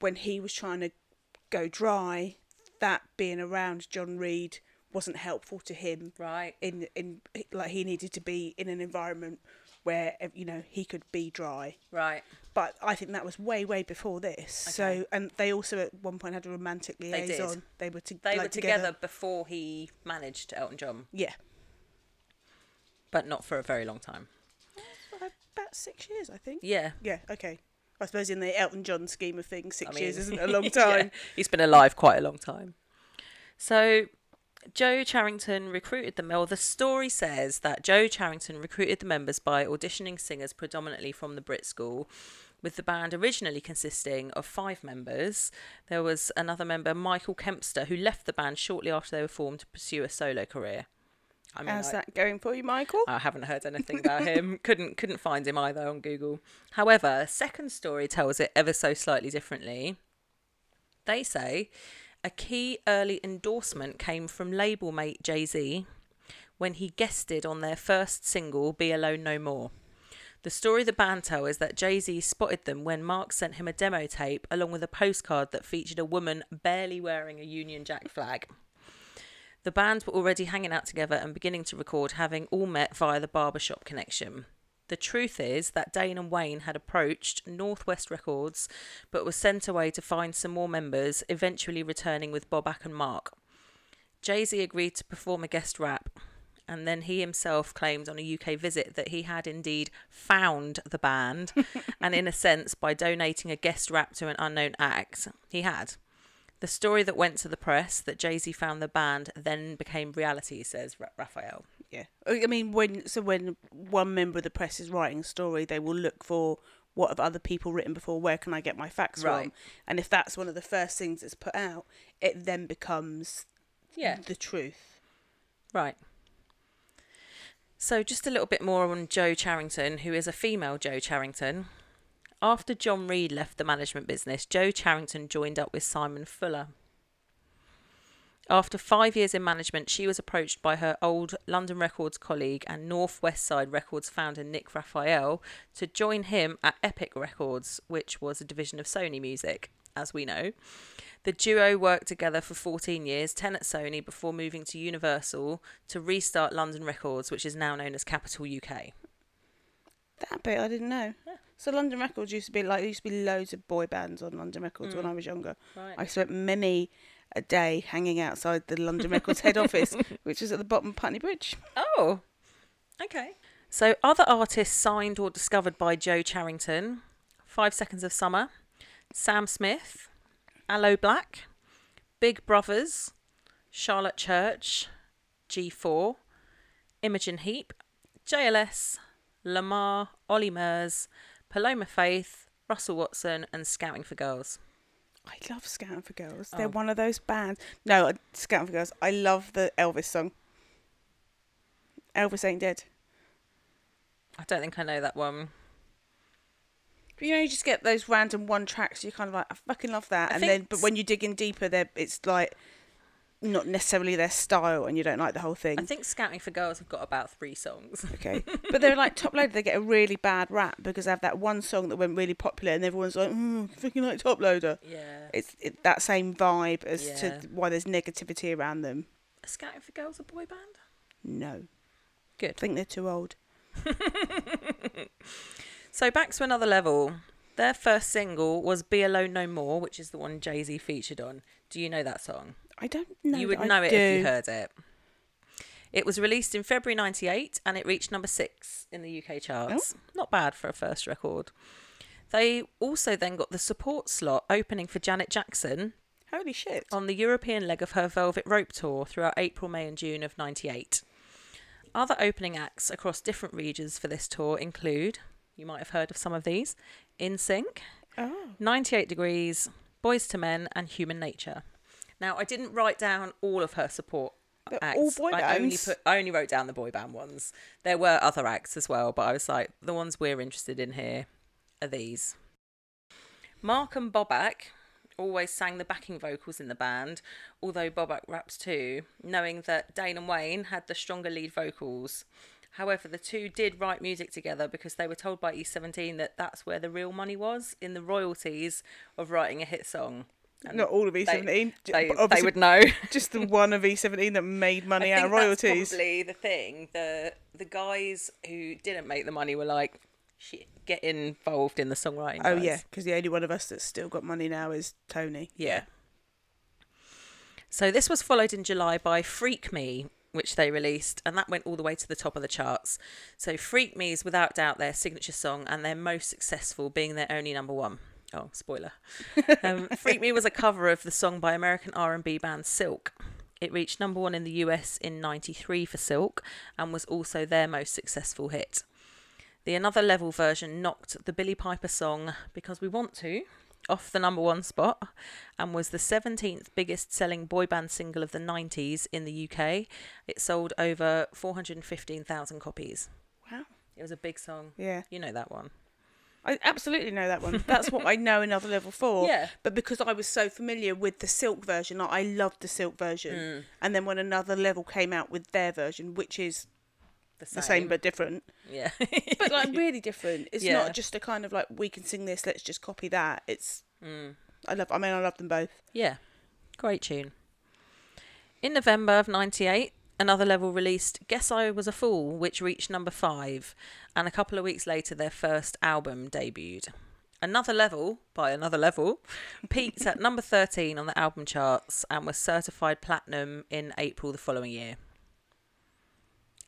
when he was trying to go dry, that being around John Reid wasn't helpful to him right in in like he needed to be in an environment where eh, you know he could be dry right but I think that was way, way before this. Okay. So, and they also at one point had a romantic liaison. They did. They were to, They like, were together, before he managed Elton John, Yeah, but not for a very long time. About six years, I think. Yeah. Yeah, okay. I suppose in the Elton John scheme of things, six I years isn't a long yeah, time. he's been alive quite a long time. So, Jo Charrington recruited them. Well, the story says that Jo Charrington recruited the members by auditioning singers predominantly from the Brit School, with the band originally consisting of five members. There was another member, Michael Kempster, who left the band shortly after they were formed to pursue a solo career. I mean, How's I- that going for you, Michael? I haven't heard anything about him. couldn't couldn't find him either on Google. However, a second story tells it ever so slightly differently. They say a key early endorsement came from label mate Jay Z when he guested on their first single, Be Alone No More. The story the band tell is that Jay Z spotted them when Mark sent him a demo tape along with a postcard that featured a woman barely wearing a Union Jack flag. The band were already hanging out together and beginning to record, having all met via the barbershop connection. The truth is that Dane and Wayne had approached Northwest Records but were sent away to find some more members, eventually returning with Boback and Mark. Jay Z agreed to perform a guest rap, and then he himself claimed on a UK visit that he had indeed found the band, and in a sense, by donating a guest rap to an unknown act, he had. The story that went to the press that Jay Z found the band then became reality, says Ra- Raphael. Yeah. Oh, I mean, when so when one member of the press is writing a story, they will look for what have other people written before. Where can I get my facts Right. from? And if that's one of the first things that's put out, it then becomes Yeah. the truth. Right. So, just a little bit more on Jo Charrington, who is a female Jo Charrington. After John Reid left the management business, Jo Charrington joined up with Simon Fuller. After five years in management, she was approached by her old London Records colleague and North West Side Records founder Nick Raphael to join him at Epic Records, which was a division of Sony Music, as we know. The duo worked together for 14 years, 10 at Sony, before moving to Universal to restart London Records, which is now known as Capitol UK. That bit I didn't know. Yeah. So London Records used to be like there used to be loads of boy bands on London Records when Mm. I was younger. Right. I spent many a day hanging outside the London Records head office, which is at the bottom of Putney Bridge. Oh, okay. So, other artists signed or discovered by Jo Charrington Five Seconds of Summer, Sam Smith, Aloe Blacc, Big Brovaz, Charlotte Church, G4, Imogen Heap, JLS, Lemar, Olly Murs, Paloma Faith, Russell Watson, and Scouting for Girls. I love Scouting for Girls. They're Oh. one of those bands. No, uh, Scouting for Girls. I love the Elvis song. Elvis ain't dead. I don't think I know that one. You know, you just get those random one tracks. You're kind of like, I fucking love that, I and think then but when you dig in deeper, there it's like not necessarily their style, and you don't like the whole thing. I think Scouting for Girls have got about three songs. Okay, but they're like Toploader. They get a really bad rap because they have that one song that went really popular, and everyone's like, mm, "Freaking like Toploader." Yeah. It's it, that same vibe as Yeah. to why there's negativity around them. Are Scouting for Girls a boy band? No, Good. I think they're too old. So back to another level. Their first single was "Be Alone No More," which is the one Jay Z featured on. Do you know that song? I don't know. you would that I know it if you heard it. It was released in February '98 and it reached number six in the UK charts. Oh. Not bad for a first record. They also then got the support slot opening for Janet Jackson Holy shit! on the European leg of her Velvet Rope tour throughout April, May, and June of '98. Other opening acts across different regions for this tour include, you might have heard of some of these, NSYNC, Oh, 98 Degrees, Boyz II Men, and Human Nature. Now, I didn't write down all of her support They're acts. all boy I only put, I only wrote down the boy band ones. There were other acts as well, but I was like, the ones we're interested in here are these. Mark and Bobak always sang the backing vocals in the band, although Bobak raps too, knowing that Dane and Wayne had the stronger lead vocals. However, the two did write music together because they were told by E17 that that's where the real money was in the royalties of writing a hit song. Not all of E17. j- They, they obviously would know. just the one of E17 that made money out of royalties. Probably the thing. The the guys who didn't make the money were like, shit, get involved in the songwriting. Oh guys." yeah, because the only one of us that's still got money now is Tony. Yeah. So this was followed in July by Freak Me, which they released, and that went all the way to the top of the charts. So Freak Me is without doubt their signature song and their most successful, being their only number one. Oh, spoiler. Um, Freak Me was a cover of the song by American R&B band Silk. It reached number one in the US in 93 for Silk and was also their most successful hit. The Another Level version knocked the Billie Piper song Because We Want To off the number one spot and was the 17th biggest selling boy band single of the 90s in the UK. It sold over 415,000 copies. Wow. It was a big song. Yeah, You know that one. I absolutely know that one. That's what I know another level four. Yeah. But because I was so familiar with the Silk version, like, I loved the Silk version. Mm. And then when another level came out with their version, which is The same. the same but different, yeah. but like really different. It's Yeah. not just a kind of like we can sing this, let's just copy that. It's Mm. I love. I mean, I love them both. Yeah, great tune. In November of 98, Another Level released Guess I Was a Fool, which reached number five, and a couple of weeks later, their first album debuted. Another Level, by Another Level, peaked at number 13 on the album charts and was certified platinum in April the following year.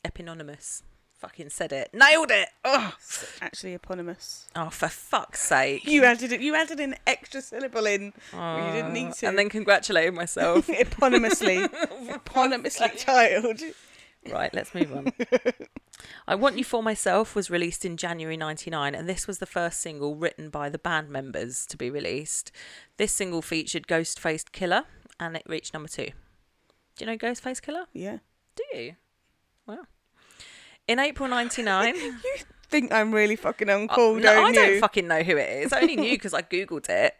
Eponymous. Fucking said it. Nailed it! Oh, Actually, eponymous. oh for fuck's sake. You added it. You added an extra syllable in. where you didn't need oh. to. And then congratulated myself. eponymously, eponymously titled. Right, let's move on. I Want You For Myself was released in January 99, and this was the first single written by the band members to be released. This single featured Ghostface Killah, and it reached number two. Do you know Ghostface Killah? Yeah. Do you? In April 99. you Think I'm really fucking on Uh, call, no, don't I you? don't fucking know who it is. I only knew because I googled it.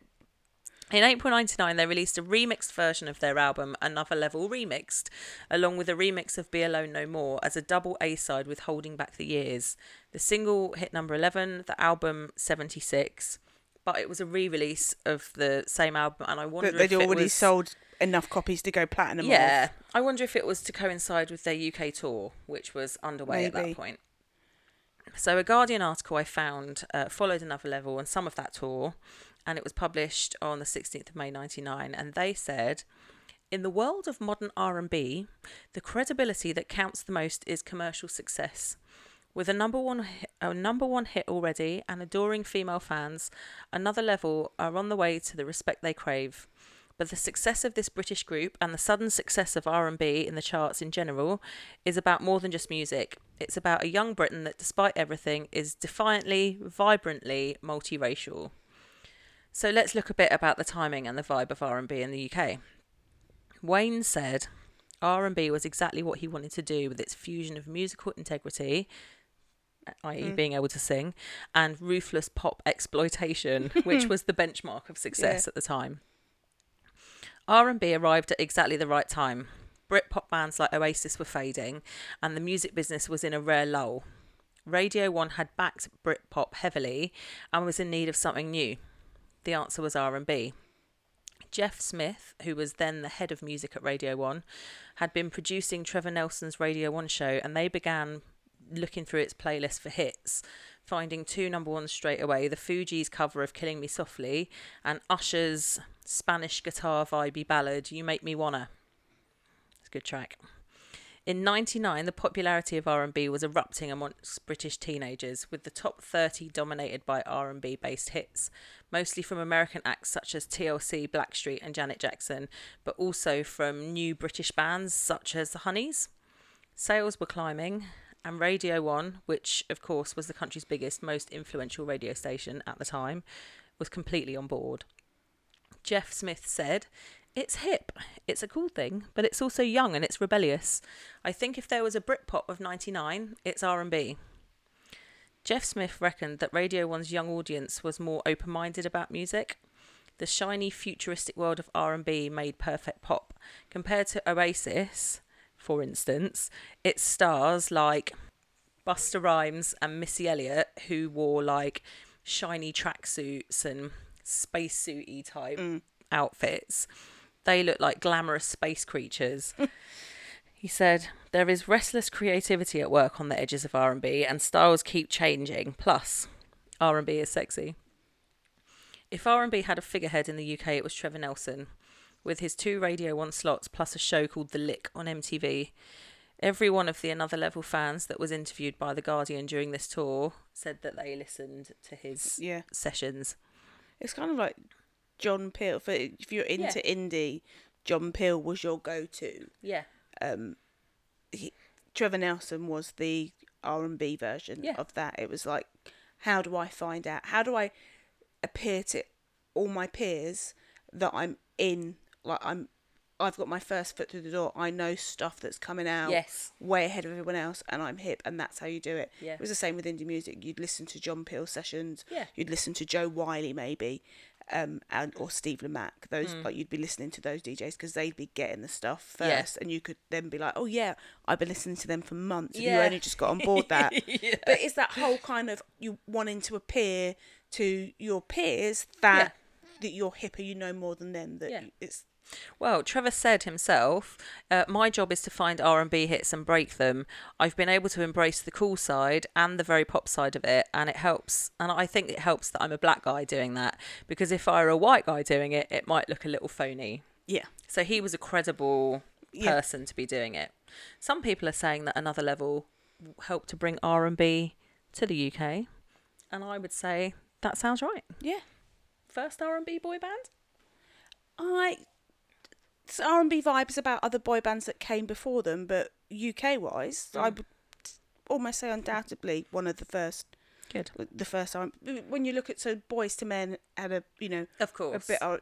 In April 99, they released a remixed version of their album, Another Level Remixed, along with a remix of Be Alone No More as a double A side with Holding Back the Years. The single hit number 11, the album 76, but it was a re release of the same album, and I wonder they'd if it already was, sold enough copies to go platinum. Yeah, off. I wonder if it was to coincide with their UK tour, which was underway at that point. So, a Guardian article I found uh, followed another level on some of that tour, and it was published on the 16th of May 99. And they said, in the world of modern R&B, the credibility that counts the most is commercial success. With a number one hit, a number one hit already and adoring female fans, another level are on the way to the respect they crave. But the success of this British group and the sudden success of R&B in the charts in general is about more than just music. It's about a young Britain that despite everything is defiantly, vibrantly multiracial. So let's look a bit about the timing and the vibe of R&B in the UK. Wayne said R&B was exactly what he wanted to do with its fusion of musical integrity i.e., hmm. being able to sing, and ruthless pop exploitation, which was the benchmark of success Yeah. at the time. R&B arrived at exactly the right time. Britpop bands like Oasis were fading, and the music business was in a rare lull. Radio 1 had backed Britpop heavily and was in need of something new. The answer was R&B. Jeff Smith, who was then the head of music at Radio 1, had been producing Trevor Nelson's Radio 1 show and they began looking through its playlist for hits, finding two number ones straight away, the Fugees cover of Killing Me Softly and Usher's Spanish guitar vibey ballad You Make Me Wanna. It's a good track. In 99, the popularity of R&B was erupting amongst British teenagers, with the top 30 dominated by R&B based hits, mostly from American acts such as TLC, Blackstreet and Janet Jackson, but also from new British bands such as the Honeyz. Sales were climbing, and Radio 1, which of course was the country's biggest, most influential radio station at the time, was completely on board. Jeff Smith said, "It's hip. It's a cool thing, but it's also young and it's rebellious. I think if there was a Britpop of 99, it's R&B." Jeff Smith reckoned that Radio 1's young audience was more open-minded about music. The shiny futuristic world of R&B made perfect pop. Compared to Oasis, for instance, it stars like Busta Rhymes and Missy Elliott, who wore like shiny tracksuits and spacesuity type mm. outfits, they look like glamorous space creatures. he said, "There is restless creativity at work on the edges of R&B, and styles keep changing. Plus, R&B is sexy." If R&B had a figurehead in the UK, it was Trevor Nelson, with his two Radio 1 slots plus a show called The Lick on MTV. Every one of the Another Level fans that was interviewed by The Guardian during this tour said that they listened to his Yeah. sessions. It's kind of like John Peel. For if you're into indie, John Peel was your go-to. Yeah. Um, he, Trevor Nelson was the R and B version Yeah. of that. It was like, how do I find out? How do I appear to all my peers that I'm in? Like I'm, I've got my first foot through the door. I know stuff that's coming out Yes. way ahead of everyone else, and I'm hip, and that's how you do it. Yeah. It was the same with indie music. You'd listen to John Peel sessions. Yeah. You'd listen to Jo Whiley maybe, um, and or Steve Lamacq. Those Mm. like you'd be listening to those DJs because they'd be getting the stuff Yeah. first, and you could then be like, oh yeah, I've been listening to them for months. and Yeah. You only just got on board that. Yeah. But it's that whole kind of you wanting to appear to your peers that that you're hipper, you know more than them. That Yeah. it's Well, Trevor said himself, uh, "My job is to find R and B hits and break them. I've been able to embrace the cool side and the very pop side of it, and it helps. And I think it helps that I'm a black guy doing that because if I were a white guy doing it, it might look a little phony. yeah, So he was a credible Yeah. person to be doing it. Some people are saying that another level helped to bring R and B to the UK, and I would say that sounds right. yeah. First R and B boy band. I R and B vibes about other boy bands that came before them, but UK wise, I Mm. would almost say undoubtedly one of the first. Good. The first time when you look at so Boyz II Men had a you know Of course a bit of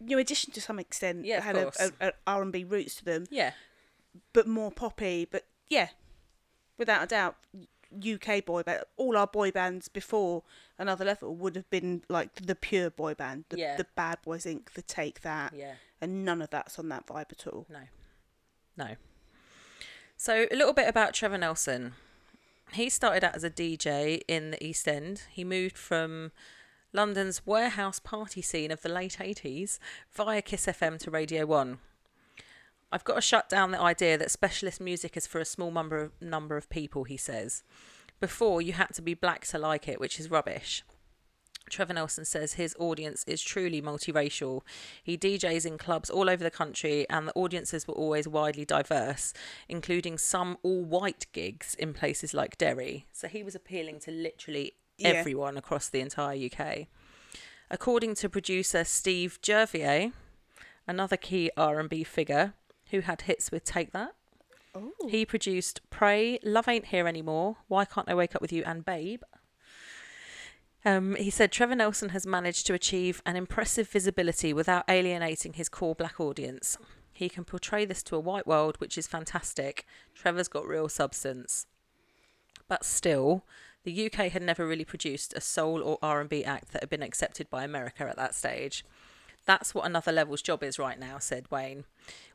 new addition to some extent Yeah, of had a, course. a, a R and B roots to them, Yeah. but more poppy. But yeah, without a doubt, UK boy band. All our boy bands before another level would have been like the pure boy band, the, Yeah. the Bad Boys Inc., the Take That, Yeah. and none of that's on that vibe at all. No. No. So, a little bit about Trevor Nelson. He started out as a DJ in the East End. He moved from London's warehouse party scene of the late 80s via Kiss FM to Radio 1. I've got to shut down the idea that specialist music is for a small number of, number of people, he says. Before, you had to be black to like it, which is rubbish. Trevor Nelson says his audience is truly multiracial. He DJs in clubs all over the country, and the audiences were always widely diverse, including some all white gigs in places like Derry. So he was appealing to literally Yeah. everyone across the entire UK. According to producer Steve Jervier, another key R&B figure who had hits with Take That, Oh, he produced Pray, Love Ain't Here Anymore, Why Can't I Wake Up With You, and Babe. Um, he said Trevor Nelson has managed to achieve an impressive visibility without alienating his core black audience. He can portray this to a white world, which is fantastic. Trevor's got real substance. But still, the UK had never really produced a soul or R&B act that had been accepted by America at that stage. That's what Another Level's job is right now, said Wayne.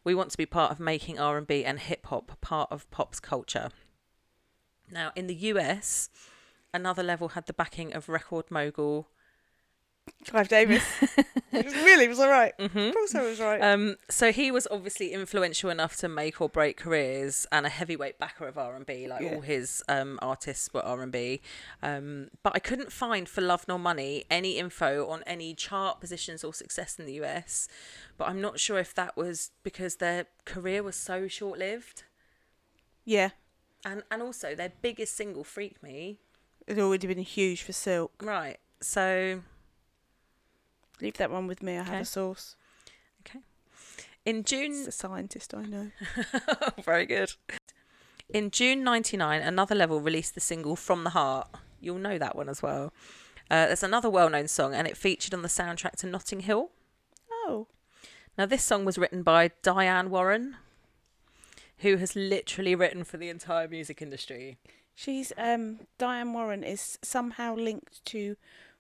We want to be part of making R&B and hip hop part of pop's culture. Now, in the US, Another Level had the backing of record mogul Clive Davis. it was really was all right. Of course I was right. Um, so he was obviously influential enough to make or break careers, and a heavyweight backer of R and B. Like Yeah. all his um, artists were R and B. Um, but I couldn't find for Love Nor Money any info on any chart positions or success in the US. But I'm not sure if that was because their career was so short lived, yeah. and and also their biggest single, "Freak Me." It's already been huge for Silk. Right. So Leave that one with me. I have a source. Okay. In It's June a scientist I know. Very good. In June 99, Another Level released the single From the Heart. You'll know that one as well. Uh, there's another well known song, and it featured on the soundtrack to Notting Hill. Oh. Now, this song was written by Diane Warren, who has literally written for the entire music industry. She's um Diane Warren is somehow linked to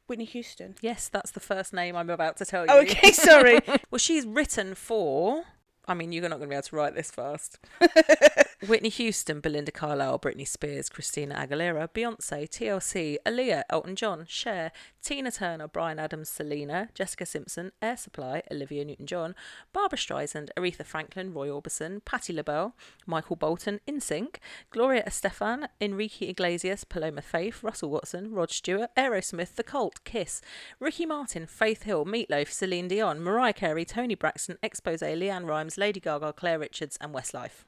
Whitney Houston. Yes, that's the first name I'm about to tell you. Oh, okay, sorry. Well, she's written for. I mean, you're not going to be able to write this fast. Whitney Houston, Belinda Carlisle, Britney Spears, Christina Aguilera, Beyonce, TLC, Aaliyah, Elton John, Cher, Tina Turner, Bryan Adams, Selena, Jessica Simpson, Air Supply, Olivia Newton-John, Barbra Streisand, Aretha Franklin, Roy Orbison, Patti LaBelle, Michael Bolton, NSYNC, Gloria Estefan, Enrique Iglesias, Paloma Faith, Russell Watson, Rod Stewart, Aerosmith, The Cult, Kiss, Ricky Martin, Faith Hill, Meatloaf, Celine Dion, Mariah Carey, Toni Braxton, Expose, LeAnn Rimes, Lady Gaga, Claire Richards, and Westlife.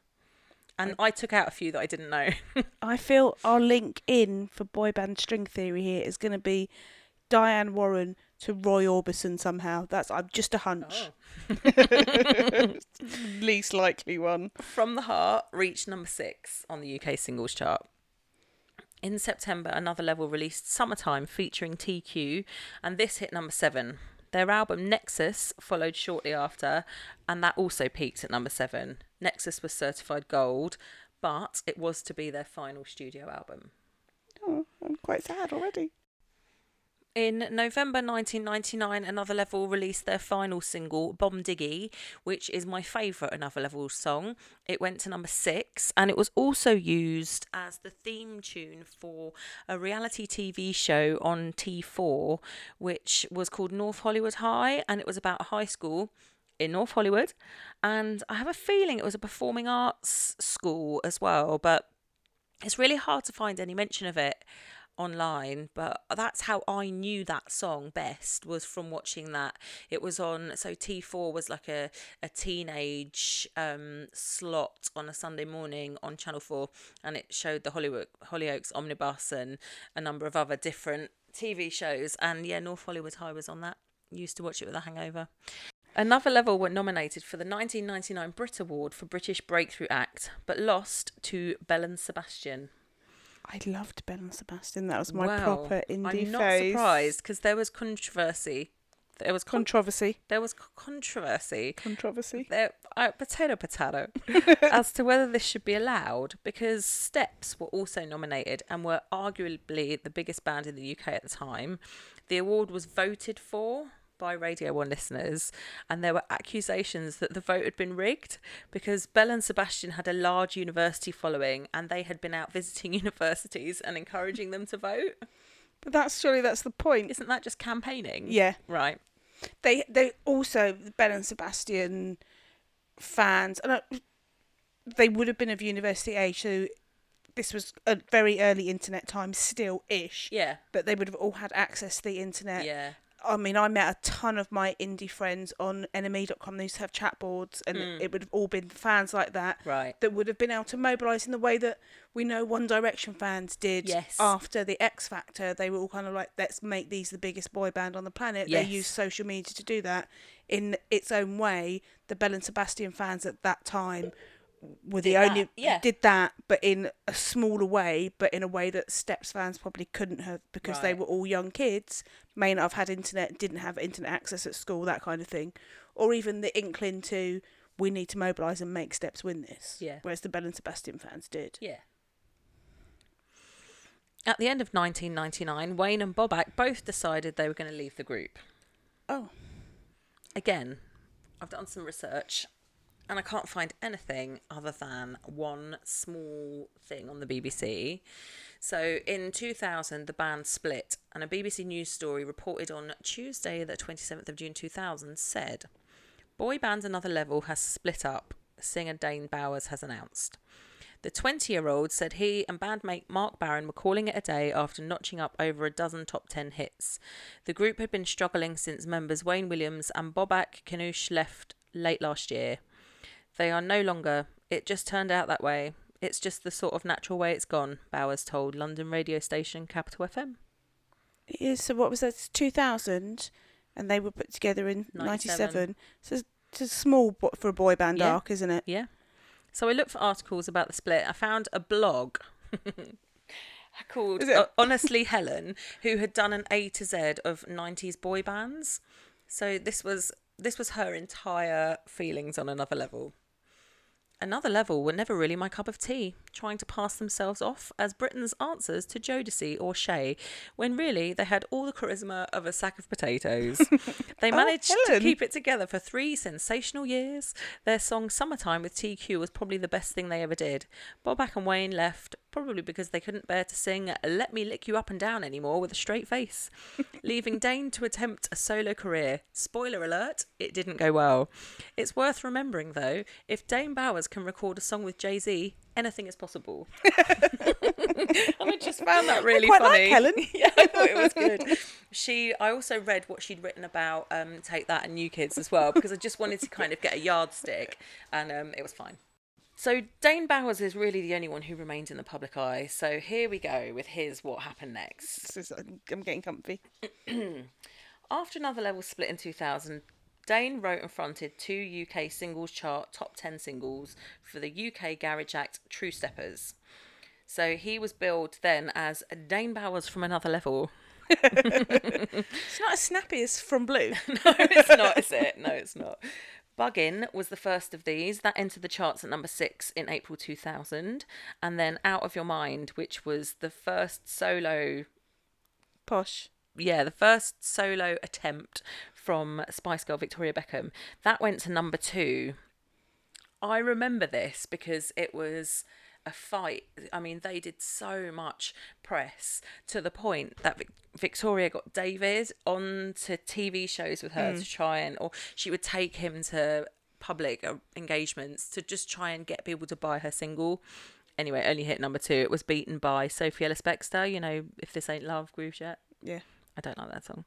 And I took out a few that I didn't know. I feel our link in for boy band string theory here is going to be Diane Warren to Roy Orbison somehow. That's I'm just a hunch. Oh. Least likely one. From the Heart reached number six on the UK singles chart. In September, Another Level released Summertime featuring TQ, and this hit number seven. Their album Nexus followed shortly after, and that also peaked at number seven. Nexus was certified gold, but it was to be their final studio album. Oh, I'm quite sad already. In November 1999, Another Level released their final single, Bomb Diggy, which is my favourite Another Level song. It went to number six, and it was also used as the theme tune for a reality TV show on T4, which was called North Hollywood High, and it was about a high school in North Hollywood. And I have a feeling it was a performing arts school as well, but it's really hard to find any mention of it online but that's how i knew that song best was from watching that. It was on so t4 was like a, a teenage um slot on a sunday morning on channel 4 and it showed the hollywood hollyoaks omnibus and a number of other different tv shows. And yeah north hollywood high was on that. Used to watch it with a hangover. Another Level were nominated for the 1999 Brit Award for British Breakthrough Act, but lost to Belle and Sebastian. I loved Ben and Sebastian. That was my Wow. proper indie I'm not phase. surprised because there was controversy. There was con- Controversy. there was controversy. Controversy. There, uh, potato, potato, as to whether this should be allowed because Steps were also nominated and were arguably the biggest band in the UK at the time. The award was voted for by Radio 1 listeners, and there were accusations that the vote had been rigged because Belle and Sebastian had a large university following and they had been out visiting universities and encouraging them to vote. But that's surely that's the point. Isn't that just campaigning? Yeah. Right. They they also Ben and Sebastian fans and uh, they would have been of university age so this was a very early internet time still ish Yeah. but they would have all had access to the internet Yeah. I mean, I met a ton of my indie friends on NME.com. They used to have chat boards, and Mm. it would have all been fans like that Right. that would have been able to mobilise in the way that we know One Direction fans did Yes. after the X Factor. They were all kind of like, let's make these the biggest boy band on the planet. They used social media to do that in its own way. The Belle and Sebastian fans at that time were the Did that, only yeah. did that, but in a smaller way, but in a way that Steps fans probably couldn't have because they were all young kids, may not have had internet, didn't have internet access at school, that kind of thing, or even the inkling to we need to mobilise and make Steps win this. Yeah. Whereas the Belle and Sebastian fans did. Yeah. At the end of 1999, Wayne and Bobak both decided they were going to leave the group. Oh, Again, I've done some research and I can't find anything other than one small thing on the BBC. So in 2000, the band split, and a BBC News story reported on Tuesday, the 27th of June 2000, said Boy band Another Level has split up, singer Dane Bowers has announced. The 20 year old said he and bandmate Mark Barron were calling it a day after notching up over a dozen top 10 hits. The group had been struggling since members Wayne Williams and Bobak Kianoush left late last year. They are no longer. It just turned out that way. It's just the sort of natural way it's gone, Bowers told London radio station Capital FM. yeah, so what was that? 2000, and they were put together in 97. 97. So it's, it's a small bo- for a boy band Yeah. arc, isn't it? Yeah. So I looked for articles about the split. I found a blog called uh, Honestly Helen, who had done an A to Z of 90s boy bands. So this was this was her entire feelings on another level. Another level were never really my cup of tea, trying to pass themselves off as Britain's answers to Jodeci or Shai, when really they had all the charisma of a sack of potatoes. they Oh, managed to keep it together for three sensational years. Their song Summertime with TQ was probably the best thing they ever did. Bobak and Wayne left, probably because they couldn't bear to sing Let Me Lick You Up and Down anymore with a straight face, leaving Dane to attempt a solo career. Spoiler alert, it didn't go well. It's worth remembering, though, if Dane Bowers can record a song with Jay Z, anything is possible. and I just found that really quite like funny. Helen. yeah, I thought it was good. She, I also read what she'd written about um, Take That and New Kids as well because I just wanted to kind of get a yardstick, and um, it was fine. So Dane Bowers is really the only one who remains in the public eye. So here we go with his what happened next. This is- I'm getting comfy. After another level split in 2000, Dane wrote and fronted two UK singles chart top 10 singles for the UK Garage Act True Steppers. So he was billed then as Dane Bowers from another level. It's not as snappy as from Blue. no, it's not, is it? No, it's not. Buggin was the first of these. That entered the charts at number six in April 2000. And then Out of Your Mind, which was the first solo Posh. yeah, the first solo attempt from Spice Girl Victoria Beckham. That went to number two. I remember this because it was a fight. I mean, they did so much press to the point that Vic- Victoria got David on to TV shows with her to try and, or she would take him to public uh, engagements to just try and get people to buy her single. Anyway, only hit number two. It was beaten by Sophie Ellis Bextor, you know, If This Ain't Love, Groovejet. Yeah. I don't like that song.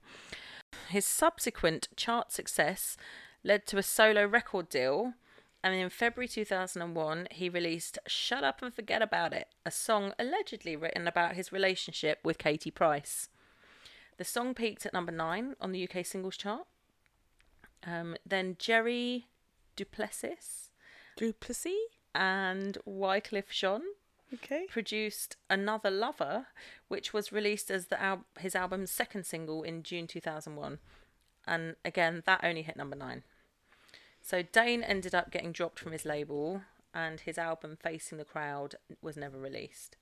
His subsequent chart success led to a solo record deal, and in February 2001, he released Shut Up and Forget About It, a song allegedly written about his relationship with Katie Price. The song peaked at number nine on the UK singles chart. Um, then Jerry Duplessis Duplessis. and Wyclef Jean Okay. produced Another Lover, which was released as the al- his album's second single in June 2001. And again, that only hit number nine. So Dane ended up getting dropped from his label, and his album Facing the Crowd was never released.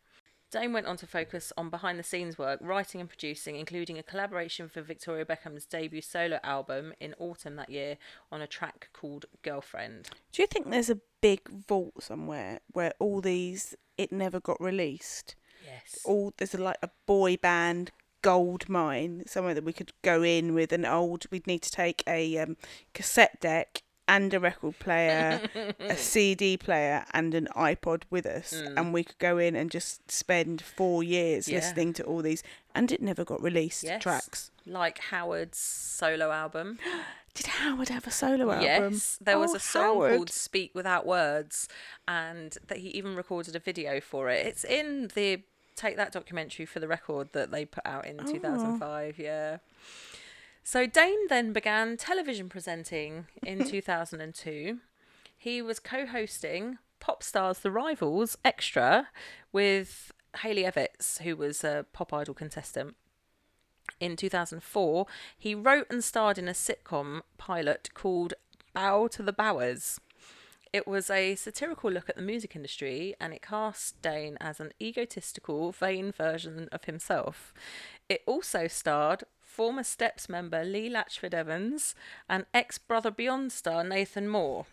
Dane went on to focus on behind the scenes work, writing and producing, including a collaboration for Victoria Beckham's debut solo album in autumn that year on a track called Girlfriend. Do you think there's a big vault somewhere where all these it never got released? Yes. All there's a, like a boy band gold mine somewhere that we could go in with an old. We'd need to take a um, cassette deck and a record player, a CD player, and an iPod with us, hmm. and we could go in and just spend four years Yeah. listening to all these, and it never got released. Yes. Tracks. Like Howard's solo album. Did Howard have a solo album? Yes, there was Oh, a song Howard. called "Speak Without Words," and that he even recorded a video for it. It's in the Take That documentary for the record that they put out in Oh. 2005. Yeah. So Dane then began television presenting in 2002. He was co-hosting Pop Stars The Rivals Extra with Haley Evans, who was a pop idol contestant in 2004, he wrote and starred in a sitcom pilot called Bow to the Bowers. It was a satirical look at the music industry and it cast Dane as an egotistical, vain version of himself. It also starred former Steps member Lee Latchford Evans and ex Brother Beyond star Nathan Moore.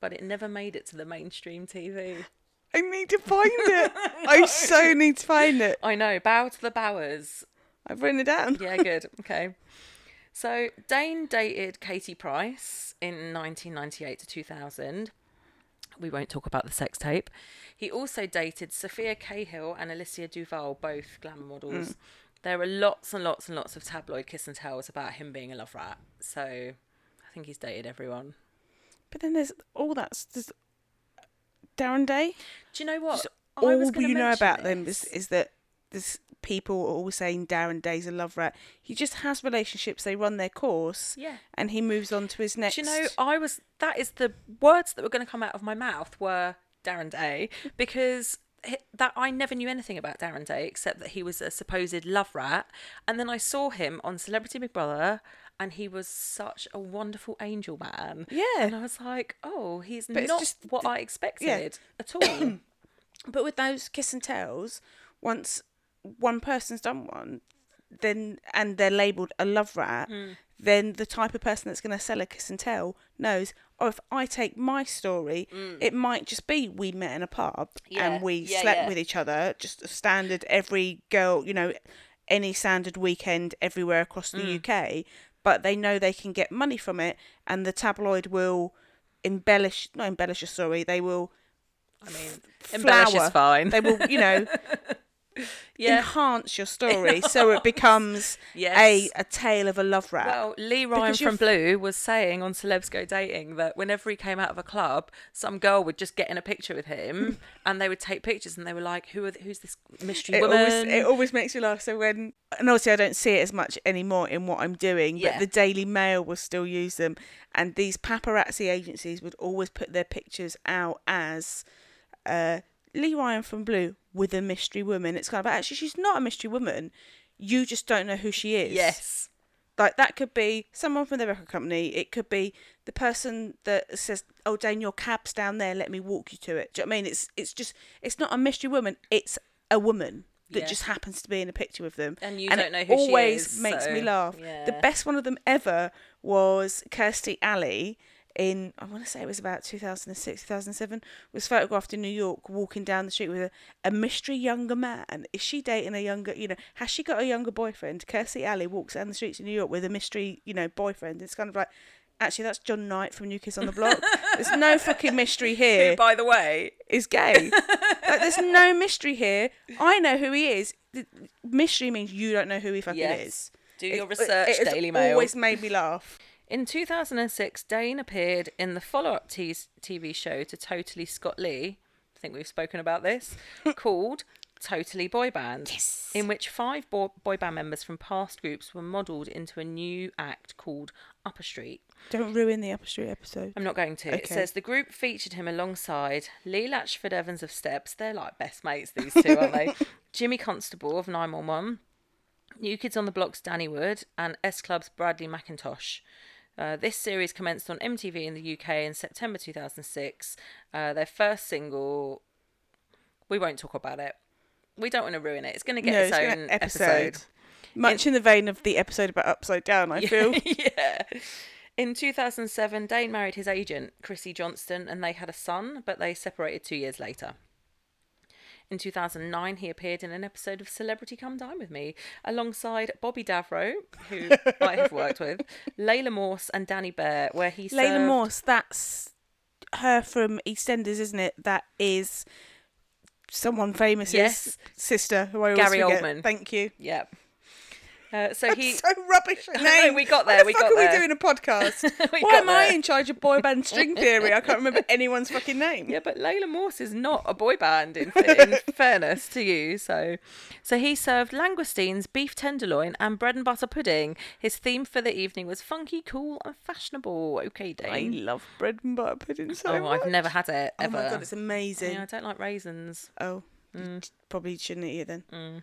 But it never made it to the mainstream TV. I need to find it. I so need to find it. I know, bow to the Bowers. I've written it down. Yeah, good. Okay. So Dane dated Katie Price in 1998 to 2000. We won't talk about the sex tape. He also dated Sophia Cahill and Alicia Douvall, both glamour models. Mm. There are lots and lots and lots of tabloid kiss and tells about him being a love rat. So I think he's dated everyone. But then there's all that's just Darren Day. Do you know what? Just all you know about them is, is that this people are always saying Darren Day's a love rat. He just has relationships. They run their course, Yeah. and he moves on to his next. Do you know, I was that is the words that were going to come out of my mouth were Darren Day because that I never knew anything about Darren Day except that he was a supposed love rat, and then I saw him on Celebrity Big Brother. And he was such a wonderful angel man. Yeah. And I was like, oh, he's But not just what I expected at all. But with those kiss and tells, once one person's done one, then and they're labelled a love rat, Hmm. then the type of person that's going to sell a kiss and tell knows, oh, if I take my story, it might just be we met in a pub. Yeah, and we yeah, slept yeah. with each other, just a standard every girl, you know, any standard weekend everywhere across the Hmm. UK. But they know they can get money from it, and the tabloid will embellish, not embellish a story. They will I mean, embellish is fine. They will, you know, yeah. enhance your story so it becomes Yes. a a tale of a love rat. Well, Lee Ryan Because from f- Blue was saying on Celebs Go Dating that whenever he came out of a club, some girl would just get in a picture with him, and they would take pictures, and they were like, "Who are th- who's this mystery it woman?" always it always makes you laugh. So when and obviously I don't see it as much anymore in what I'm doing, Yeah. but the Daily Mail will still use them, and these paparazzi agencies would always put their pictures out as uh, Lee Ryan from Blue with a mystery woman. It's kind of actually she's not a mystery woman. You just don't know who she is. yes, Like that could be someone from the record company. It could be the person that says, "Oh, Dane, your cab's down there. Let me walk you to it." Do you know what I mean? It's it's just it's not a mystery woman. It's a woman that Yeah. just happens to be in a picture with them. And you it don't know who she is. always makes me so, laugh. The best one of them ever was Kirstie Alley in I want to say it was about 2006 2007 was photographed in New York walking down the street with a, a mystery younger man is she dating a younger you know has she got a younger boyfriend Kirstie Alley walks down the streets of New York with a mystery you know boyfriend it's kind of like actually that's Jon Knight from New Kids on the Block there's no fucking mystery here who, by the way, is gay. like, there's no mystery here. I know who he is. The mystery means you don't know who he fucking Yes. is. do It- your it- research, it has Daily Mail. always made me laugh. In 2006, Dane appeared in the follow-up t- TV show to Totally Scott Lee. I think we've spoken about this. called Totally Boy Band. Yes. In which five bo- boy band members from past groups were modelled into a new act called Upper Street. Don't ruin the Upper Street episode. I'm not going to. It says the group featured him alongside Lee Latchford Evans of Steps. They're like best mates, these two, aren't they? Jimmy Constable of 911, New Kids on the Block's Danny Wood, and S Club's Bradley McIntosh. Uh, this series commenced on MTV in the UK in September 2006. Uh, their first single, we won't talk about it. We don't want to ruin it. It's going to get No, its it's own episode. episode. Much in the vein of the episode about Upside Down, I feel. yeah. In 2007, Dane married his agent, Chrissy Johnston, and they had a son, but they separated two years later. In 2009, he appeared in an episode of Celebrity Come Dine with Me alongside Bobby Davro, who I have worked with, Layla Morse, and Danny Bear, where he Layla served- Morse, that's her from EastEnders, isn't it? That is someone famous' Yes. sister, who I always Gary forget. Oldman. Thank you. Yep. Uh, so he. so rubbish at I know, name. we got there, the we fuck got are there. we doing a podcast? Why am I in charge of boy band string theory? I can't remember anyone's fucking name. Yeah, but Layla Morse is not a boy band in, in fairness to you. So, so he served langoustines, beef tenderloin, and bread and butter pudding. His theme for the evening was funky, cool, and fashionable. Okay, Dave. I love bread and butter pudding so oh, much. I've never had it ever. Oh my god, it's amazing. yeah, I don't like raisins. Oh, Mm. you probably shouldn't eat it then.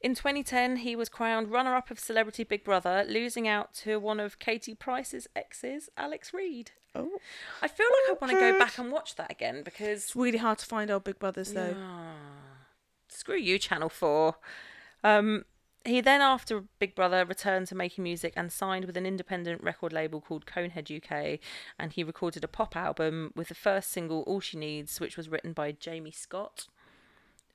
In 2010, he was crowned runner-up of Celebrity Big Brother, losing out to one of Katie Price's exes, Alex Reid. Oh, I feel like I want to go back and watch that again because it's really hard to find old Big Brothers though. screw you, Channel 4. Um, he then, after Big Brother, returned to making music and signed with an independent record label called Conehead UK. And he recorded a pop album with the first single, All She Needs, which was written by Jamie Scott.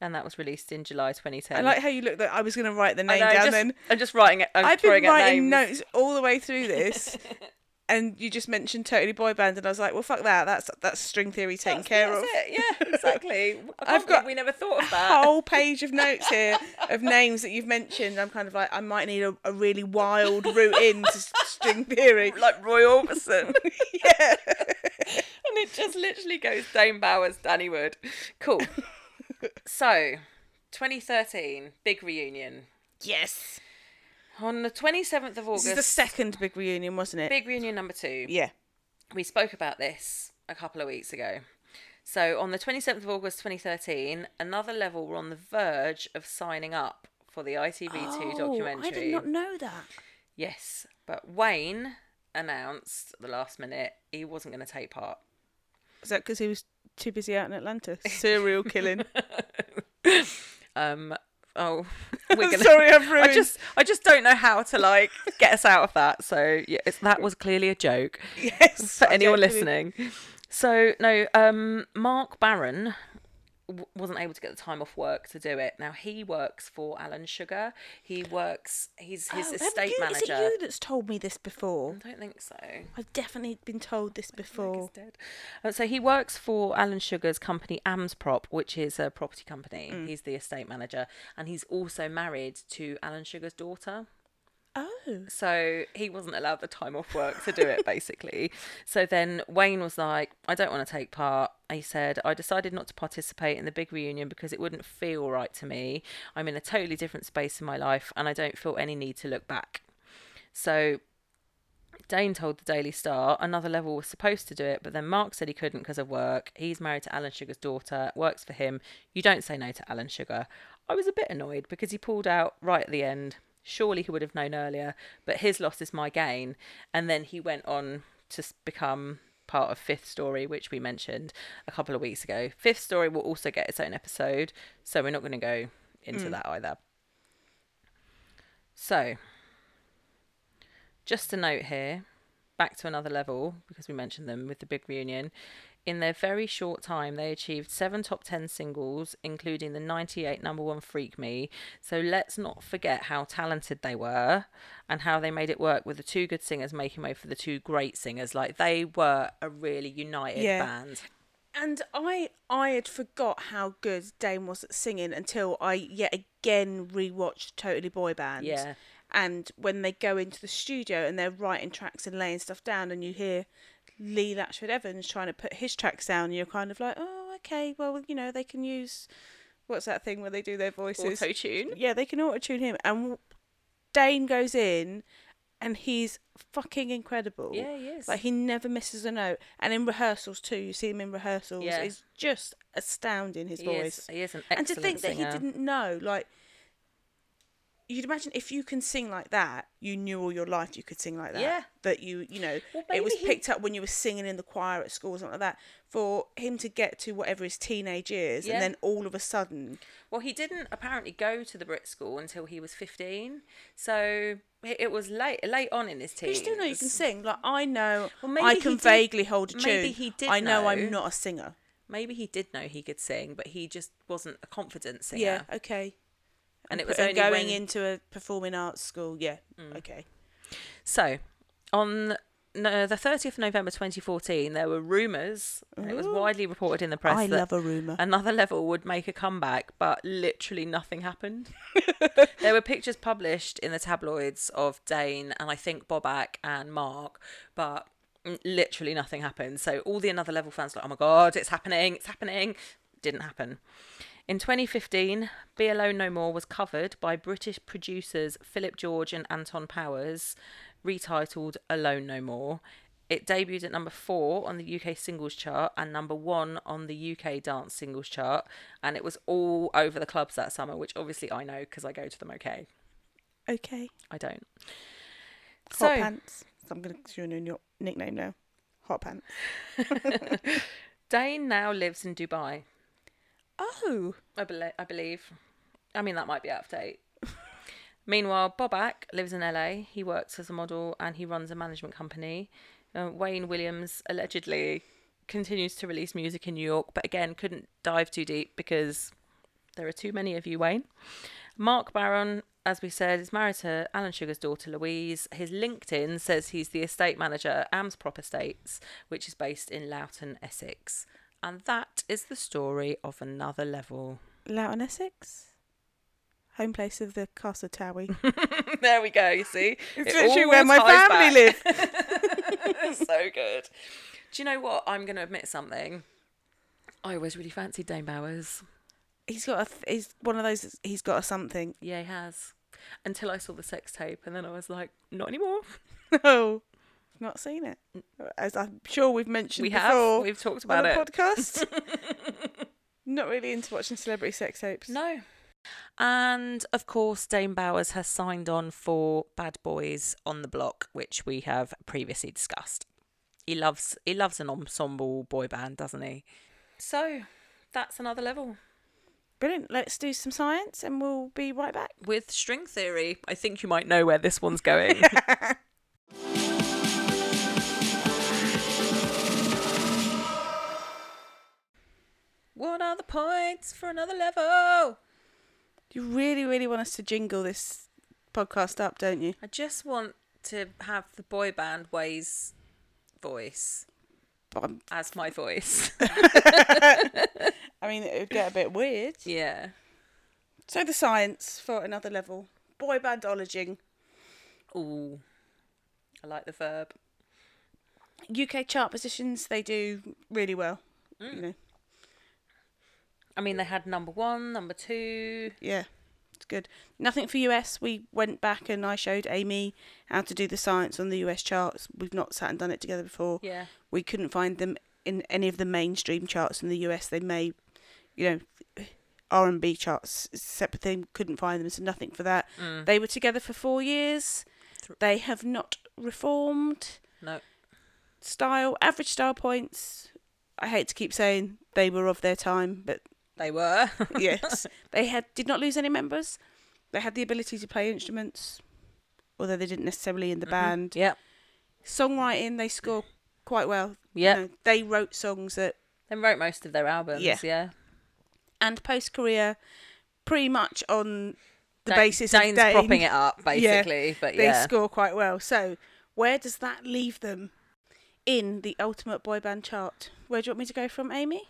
And that was released in July 2010. I like how you looked. Like I was going to write the name know, down just- then. I'm just writing it. I'm I've been writing notes all the way through this, and you just mentioned Totally Boy Band, and I was like, well, fuck that. That's that's string theory taken That's- care that's of. it, Yeah, exactly. I I've I've got. We never thought of A that. whole page of notes here of names that you've mentioned. I'm kind of like, I might need a, a really wild route into s- string theory. like Roy Orbison. yeah. and it just literally goes Dane Bowers, Danny Wood. Cool. So, 2013, big reunion. Yes. On the 27th of August, This is the second big reunion, wasn't it? big reunion number two. Yeah. We spoke about this a couple of weeks ago. So, on the 27th of August 2013, another level were on the verge of signing up for the ITV2 documentary. Oh, I did not know that. Yes, but Wayne announced at the last minute he wasn't going to take part. Is that because he was too busy out in Atlanta serial killing? Um, oh, we're gonna. Sorry, I've ruined. I just, I just don't know how to like get us out of that. So yeah, it's, that was clearly a joke yes. for anyone listening. So no, um, Mark Barron wasn't able to get the time off work to do it. Now he works for Alan Sugar. He works. He's his Oh, estate you- manager. Is it you that's told me this before? I don't think so. I've definitely been told this before. Uh, so he works for Alan Sugar's company Amsprop, which is a property company. Mm. He's the estate manager, and he's also married to Alan Sugar's daughter. Oh. So he wasn't allowed the time off work to do it, basically. So then Wayne was like, I don't want to take part. He said, I decided not to participate in the big reunion because it wouldn't feel right to me. I'm in a totally different space in my life and I don't feel any need to look back. So Dane told the Daily Star another level was supposed to do it, but then Mark said he couldn't because of work. He's married to Alan Sugar's daughter, works for him. You don't say no to Alan Sugar. I was a bit annoyed because he pulled out right at the end. Surely he would have known earlier, but his loss is my gain. And then he went on to become part of Fifth Story, which we mentioned a couple of weeks ago. Fifth Story will also get its own episode, so we're not going to go into mm. that either. So, just a note here, back to another level, because we mentioned them with the big reunion. In their very short time, they achieved seven top 10 singles, including the 98 number one Freak Me. So let's not forget how talented they were and how they made it work with the two good singers making way for the two great singers. Like they were a really united Yeah. band. And I I had forgot how good Dane was at singing until I yet again rewatched Totally Boy Band. Yeah. And when they go into the studio and they're writing tracks and laying stuff down, and you hear Lee Latchford Evans trying to put his tracks down, you're kind of like, oh, okay, well, you know, they can use what's that thing where they do their voices? Auto tune. Yeah, they can auto tune him. And Dane goes in, and he's fucking incredible. Yeah, he is. Like he never misses a note. And in rehearsals too, you see him in rehearsals. Yeah. It's just astounding his He voice. is, he is an excellent and to think that singer. he didn't know, like you'd imagine if you can sing like that, you knew all your life you could sing like that. Yeah. That you, you know, Well, it was he- picked up when you were singing in the choir at school or something like that. For him to get to whatever his teenage years, Yeah. and then all of a sudden, Well, he didn't apparently go to the Brit school until he was 15. So it was late late on in his teens. you still know you can sing. Like I know, Well, maybe I can did- vaguely hold a tune. maybe he did I know, know. I'm not a singer. Maybe he did know he could sing, but he just wasn't a confident singer. Yeah, okay. And it was only going when- into a performing arts school. Yeah, okay. So, on no, the 30th of November 2014, there were rumours, it was widely reported in the press I that love a rumor. another level would make a comeback, but literally nothing happened. there were pictures published in the tabloids of Dane and I think Bobak and Mark, but mm, literally nothing happened. So all the another level fans were like, oh my god, it's happening, it's happening. Didn't happen. In 2015, Be Alone No More was covered by British producers Philip George and Anton Powers, retitled Alone No More. It debuted at number four on the UK singles chart and number one on the UK dance singles chart, and it was all over the clubs that summer, which obviously I know because I go to them. Okay, Okay. I don't. Hot So pants. I'm gonna call you your nickname now. hot pants. Dane now lives in Dubai. Oh, I, bel I believe. I mean, that might be out of date. Meanwhile, Bobak lives in LA. He works as a model and he runs a management company. Uh, Wayne Williams allegedly continues to release music in New York, but again, couldn't dive too deep because there are too many of you, Wayne. Mark Barron, as we said, is married to Alan Sugar's daughter Louise. His LinkedIn says he's the estate manager at Amsprop Estates, which is based in Loughton, Essex. And that is the story of another level. Loughton, Essex, home place of the Castle Towie. there we go. You see, It's It literally where my family live. so good. Do you know what? I'm going to admit something. I always really fancied Dane Bowers. He's got a. Th- he's one of those. He's got a something. Yeah, he has. Until I saw the sex tape, and then I was like, not anymore. No, not seen it. As I'm sure we've mentioned we before have. We've talked on about a it. podcast. not really into watching celebrity sex tapes. No. And of course, Dane Bowers has signed on for Bad Boys on the Block, which we have previously discussed. He loves he loves an ensemble boy band, doesn't he? So that's another level. Brilliant. Let's do some science, and we'll be right back. With string theory, I think you might know where this one's going. what are the points for another level? You really, really want us to jingle this podcast up, don't you? I just want to have the boy band Ways voice I'm- as my voice. I mean, it would get a bit weird. yeah. So the science for another level. Boy bandologing. Ooh. I like the verb. UK chart positions, they do really well. Mm. You know, I mean, they had number one, number two. yeah, it's good. Nothing for US. We went back and I showed Amy how to do the science on the US charts. We've not sat and done it together before. Yeah. We couldn't find them in any of the mainstream charts in the US. They may, you know, R and B charts, separate thing. Couldn't find them, so nothing for that. Mm. They were together for four years. They have not reformed. No. Style, average style points. I hate to keep saying they were of their time, but They were. yes, they had did not lose any members. They had the ability to play instruments, although they didn't necessarily in the mm-hmm. band. Yep. Songwriting, they score quite well. You know, they wrote songs that They wrote most of their albums. Yeah. Yeah. and post career, pretty much on the Da- basis Dane's of Dane, propping it up, basically. But they yeah. score quite well. So, where does that leave them in the ultimate boy band chart? Where do you want me to go from, Amy?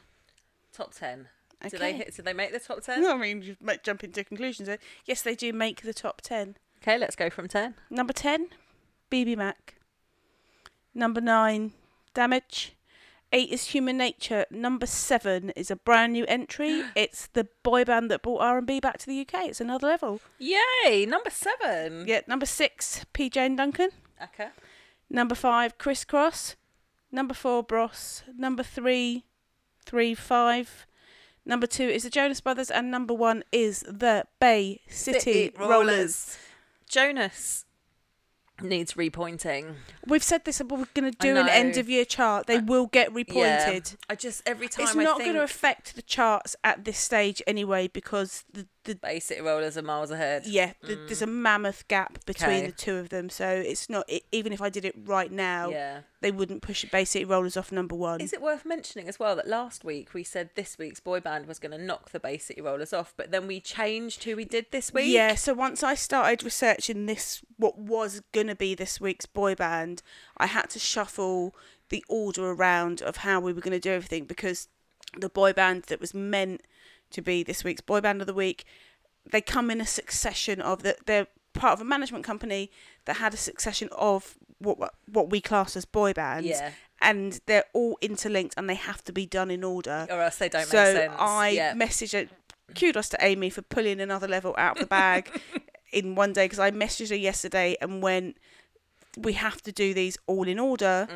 top 10. Okay. Did they hit, did they make the top 10? No, I mean, you might jump into conclusions. there. Yes, they do make the top ten. Okay, let's go from 10. Number 10, BBMak. Number 9, Damage. 8 is Human Nature. Number 7 is a brand new entry. It's the boy band that brought R&B back to the UK. It's another level. Yay! Number 7. Yeah, number 6, PJ and Duncan. Okay. Number 5, Crisscross. Number 4, Bros. Number 3, 3 5. Number 2 is the Jonas Brothers. And number 1 is the Bay City, City Rollers. Rollers. Jonas needs repointing. We've said this, but we're going to do an end of year chart. They will get repointed. Yeah. I just, every time it's I not going to affect the charts at this stage anyway because the, the Bay City Rollers are miles ahead. yeah the, there's a mammoth gap between Mm. Okay. the two of them so it's not it, even if I did it right now Yeah. They wouldn't push Bay City Rollers off number one Is it worth mentioning as well that last week we said this week's boy band was going to knock the Bay City Rollers off, but then we changed who we did this week? yeah so once I started researching this what was gonna be this week's boy band I had to shuffle the order around of how we were going to do everything because the boy band that was meant to be this week's boy band of the week they come in a succession of that they're part of a management company that had a succession of what what we class as boy bands Yeah. and they're all interlinked and they have to be done in order Or else they don't so make sense. I yeah. messaged it. Kudos to Amy for pulling another level out of the bag in one day because I messaged her yesterday and went, "We have to do these all in order."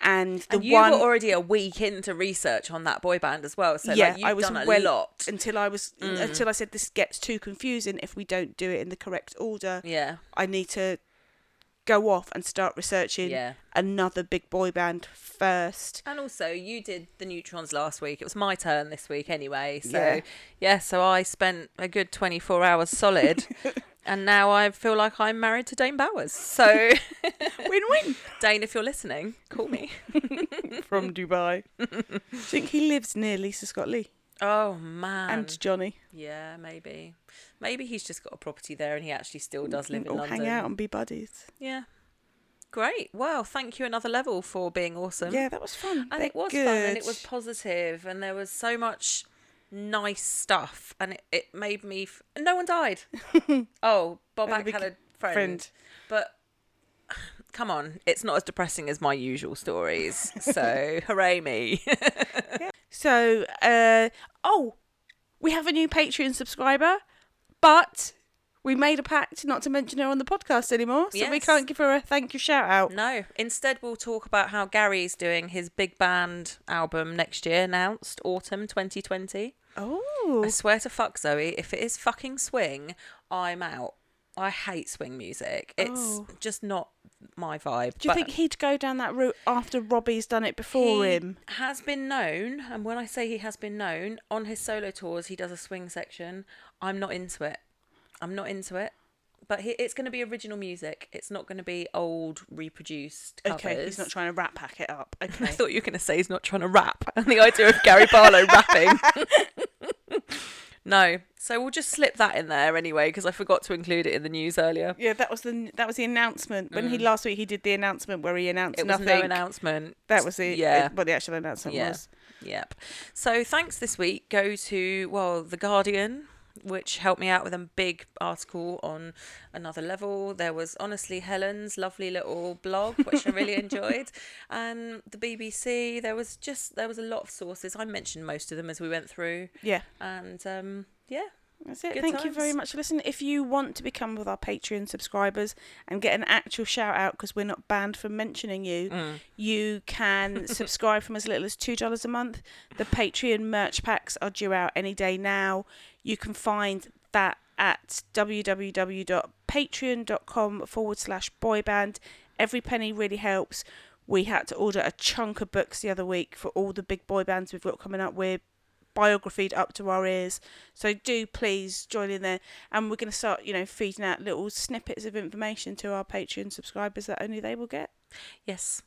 And the Mm. and you one were already a week into research on that boy band as well, so yeah, like you've I was done a well lot. Mm. until I was until I said this gets too confusing if we don't do it in the correct order. Yeah. I need to go off and start researching Yeah. another big boy band first. And also, you did the neutrons last week. It was my turn this week anyway. So, Yeah. yeah, so I spent a good 24 hours solid. and now I feel like I'm married to Dane Bowers. So, Win win Dane, if you're listening, call me. from Dubai. I think he lives near Lisa Scott Lee Oh, man. and Johnny. yeah, maybe. Maybe he's just got a property there and he actually still does live in London. hang out and be buddies. Yeah. Great. Well, thank you another level for being awesome. Yeah, that was fun. and They're it was fun and it was positive and there was so much nice stuff and it, it made me f- no one died oh bob Had a Ack had a friend, friend. but come on it's not as depressing as my usual stories so hooray me So, uh, oh, we have a new Patreon subscriber, but we made a pact not to mention her on the podcast anymore, so we can't give her a thank you shout out. no instead we'll talk about how gary's doing his big band album next year announced autumn 2020 Oh, I swear to fuck, Zoe, if it is fucking swing, I'm out. I hate swing music. It's Oh. just not my vibe. do you but think he'd go down that route after Robbie's done it before he him? has been known, and when I say he has been known, on his solo tours he does a swing section. I'm not into it. I'm not into it. But he, it's going to be original music. It's not going to be old reproduced covers. Okay, he's not trying to rap pack it up. Okay. I thought you were going to say he's not trying to rap. And the idea of Gary Barlow rapping. no. So we'll just slip that in there anyway, because I forgot to include it in the news earlier. Yeah, that was the that was the announcement. When he last week he did the announcement where he announced Mm. It was nothing. no announcement. that was the Yeah. uh, what the actual announcement Yeah. was. Yep. So thanks this week go to well the Guardian, which helped me out with a big article on another level. There was honestly Helen's lovely little blog, which I really enjoyed, and the BBC. There was just there was a lot of sources. I mentioned most of them as we went through, Yeah. and um, yeah, That's it. Good Thank you very much for listening. If you want to become with our Patreon subscribers and get an actual shout out because we're not banned from mentioning you, Mm. you can subscribe from as little as two dollars a month. The Patreon merch packs are due out any day now. You can find that at www.patreon.com forward slash boyband. Every penny really helps. We had to order a chunk of books the other week for all the big boy bands we've got coming up. We're biographied up to our ears. So do please join in there. And we're going to start, you know, feeding out little snippets of information to our Patreon subscribers that only they will get. yes.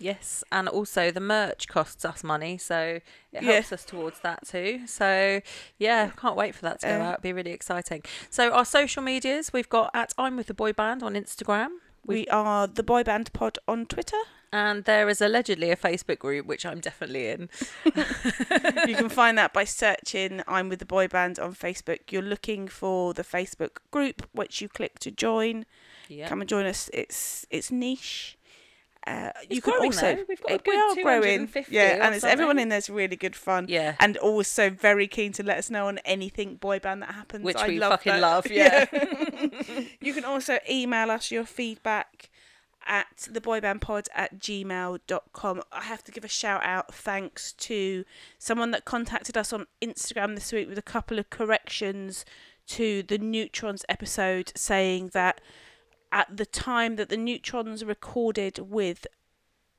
Yes, and also the merch costs us money, so it Yeah. helps us towards that too. So yeah, can't wait for that to go Uh, out. It'd be really exciting. So our social medias, we've got at I'm with the boy band on Instagram, We are the Boy Band Pod on Twitter. And there is allegedly a Facebook group which I'm definitely in. you can find that by searching I'm with the Boy Band on Facebook. You're looking for the Facebook group, which you click to join. Yeah, Come and join us. It's it's niche. Uh, you can also though. We've got a uh, we are growing, yeah, and it's everyone in there's really good fun. yeah, and also very keen to let us know on anything boy band that happens. which I we love fucking that. love. Yeah. you can also email us your feedback at theboybandpod at gmail.com. I have to give a shout out thanks to someone that contacted us on Instagram this week with a couple of corrections to the Neutrons episode saying that at the time that the Neutrons recorded with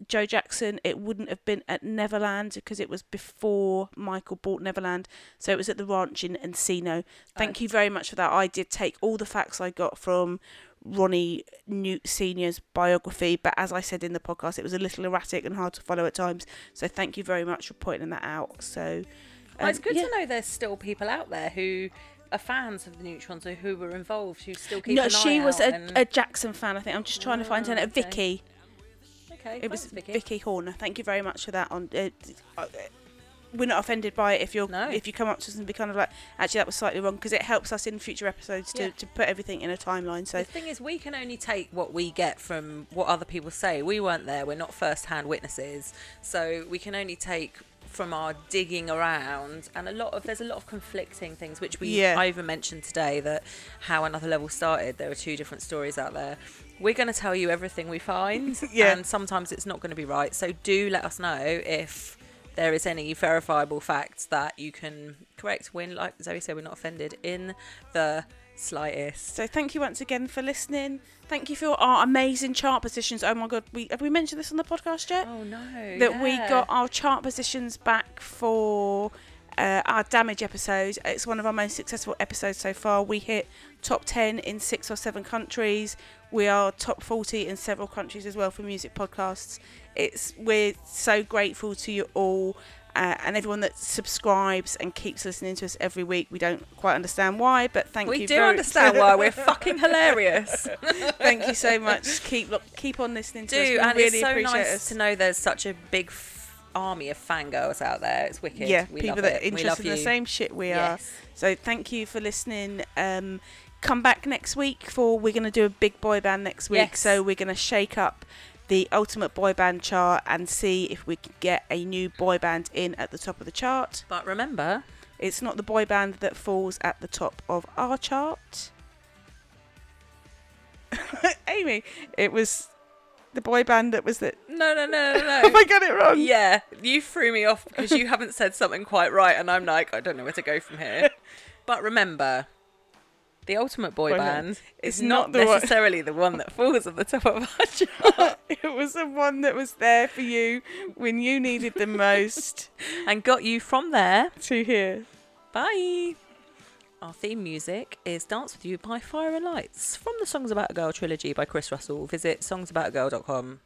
Joe Jackson, it wouldn't have been at Neverland because it was before Michael bought Neverland. So it was at the ranch in Encino. Thank uh, you very much for that. I did take all the facts I got from Ronnie Newt Senior's biography, but as I said in the podcast, it was a little erratic and hard to follow at times. So thank you very much for pointing that out. So Well, it's um, good yeah. to know there's still people out there who are fans of the Neutrons or who were involved who still keep No, an she was out a, and- a Jackson fan. I think I'm just trying to find her. Oh, okay. Vicky. okay, It was Vicky. Vicky Horner. Thank you very much for that. On uh, uh, we're not offended by it if you're No. if you come up to us and be kind of like actually that was slightly wrong because it helps us in future episodes to, Yeah. to put everything in a timeline. So The thing is, we can only take what we get from what other people say. We weren't there. We're not first-hand witnesses, so we can only take from our digging around. And a lot of there's a lot of conflicting things, which we Yeah. I even mentioned today that how another level started. There are two different stories out there. We're going to tell you everything we find, Yeah. and sometimes it's not going to be right. So do let us know if there is any verifiable facts that you can correct when, like Zoe said, we're not offended in the Slightest. So thank you once again for listening. Thank you for our amazing chart positions. Oh my god, we have we mentioned this on the podcast yet? Oh no. that we got our chart positions back for uh, our damage episode. It's one of our most successful episodes so far. We hit top 10 in six or seven countries. We are top 40 in several countries as well for music podcasts. It's we're so grateful to you all. Uh, and everyone that subscribes and keeps listening to us every week, we don't quite understand why, but thank We you. We do very- understand why we're fucking hilarious. thank you so much. Keep lo- keep on listening to us. do We and really it's so nice us. to know there's such a big f- army of fangirls out there. It's wicked. yeah, we people love that are interested in the same shit we are. So thank you for listening. Um, come back next week for we're going to do a big boy band next week. Yes. So we're going to shake up the ultimate boy band chart and see if we can get a new boy band in at the top of the chart. But remember, It's not the boy band that falls at the top of our chart. Amy, it was the boy band that was the. no, no, no, no, Have no. I got it wrong? yeah, you threw me off because you haven't said something quite right, and I'm like, I don't know where to go from here. But remember, the ultimate boy Boy band band. is not, not the one- necessarily the one that falls at the top of our chart It was the one that was there for you when you needed the most and got you from there. to here. Bye. Our theme music is Dance With You by Fire and Lights from the Songs About a Girl trilogy by Chris Russell. Visit songsaboutagirl.com.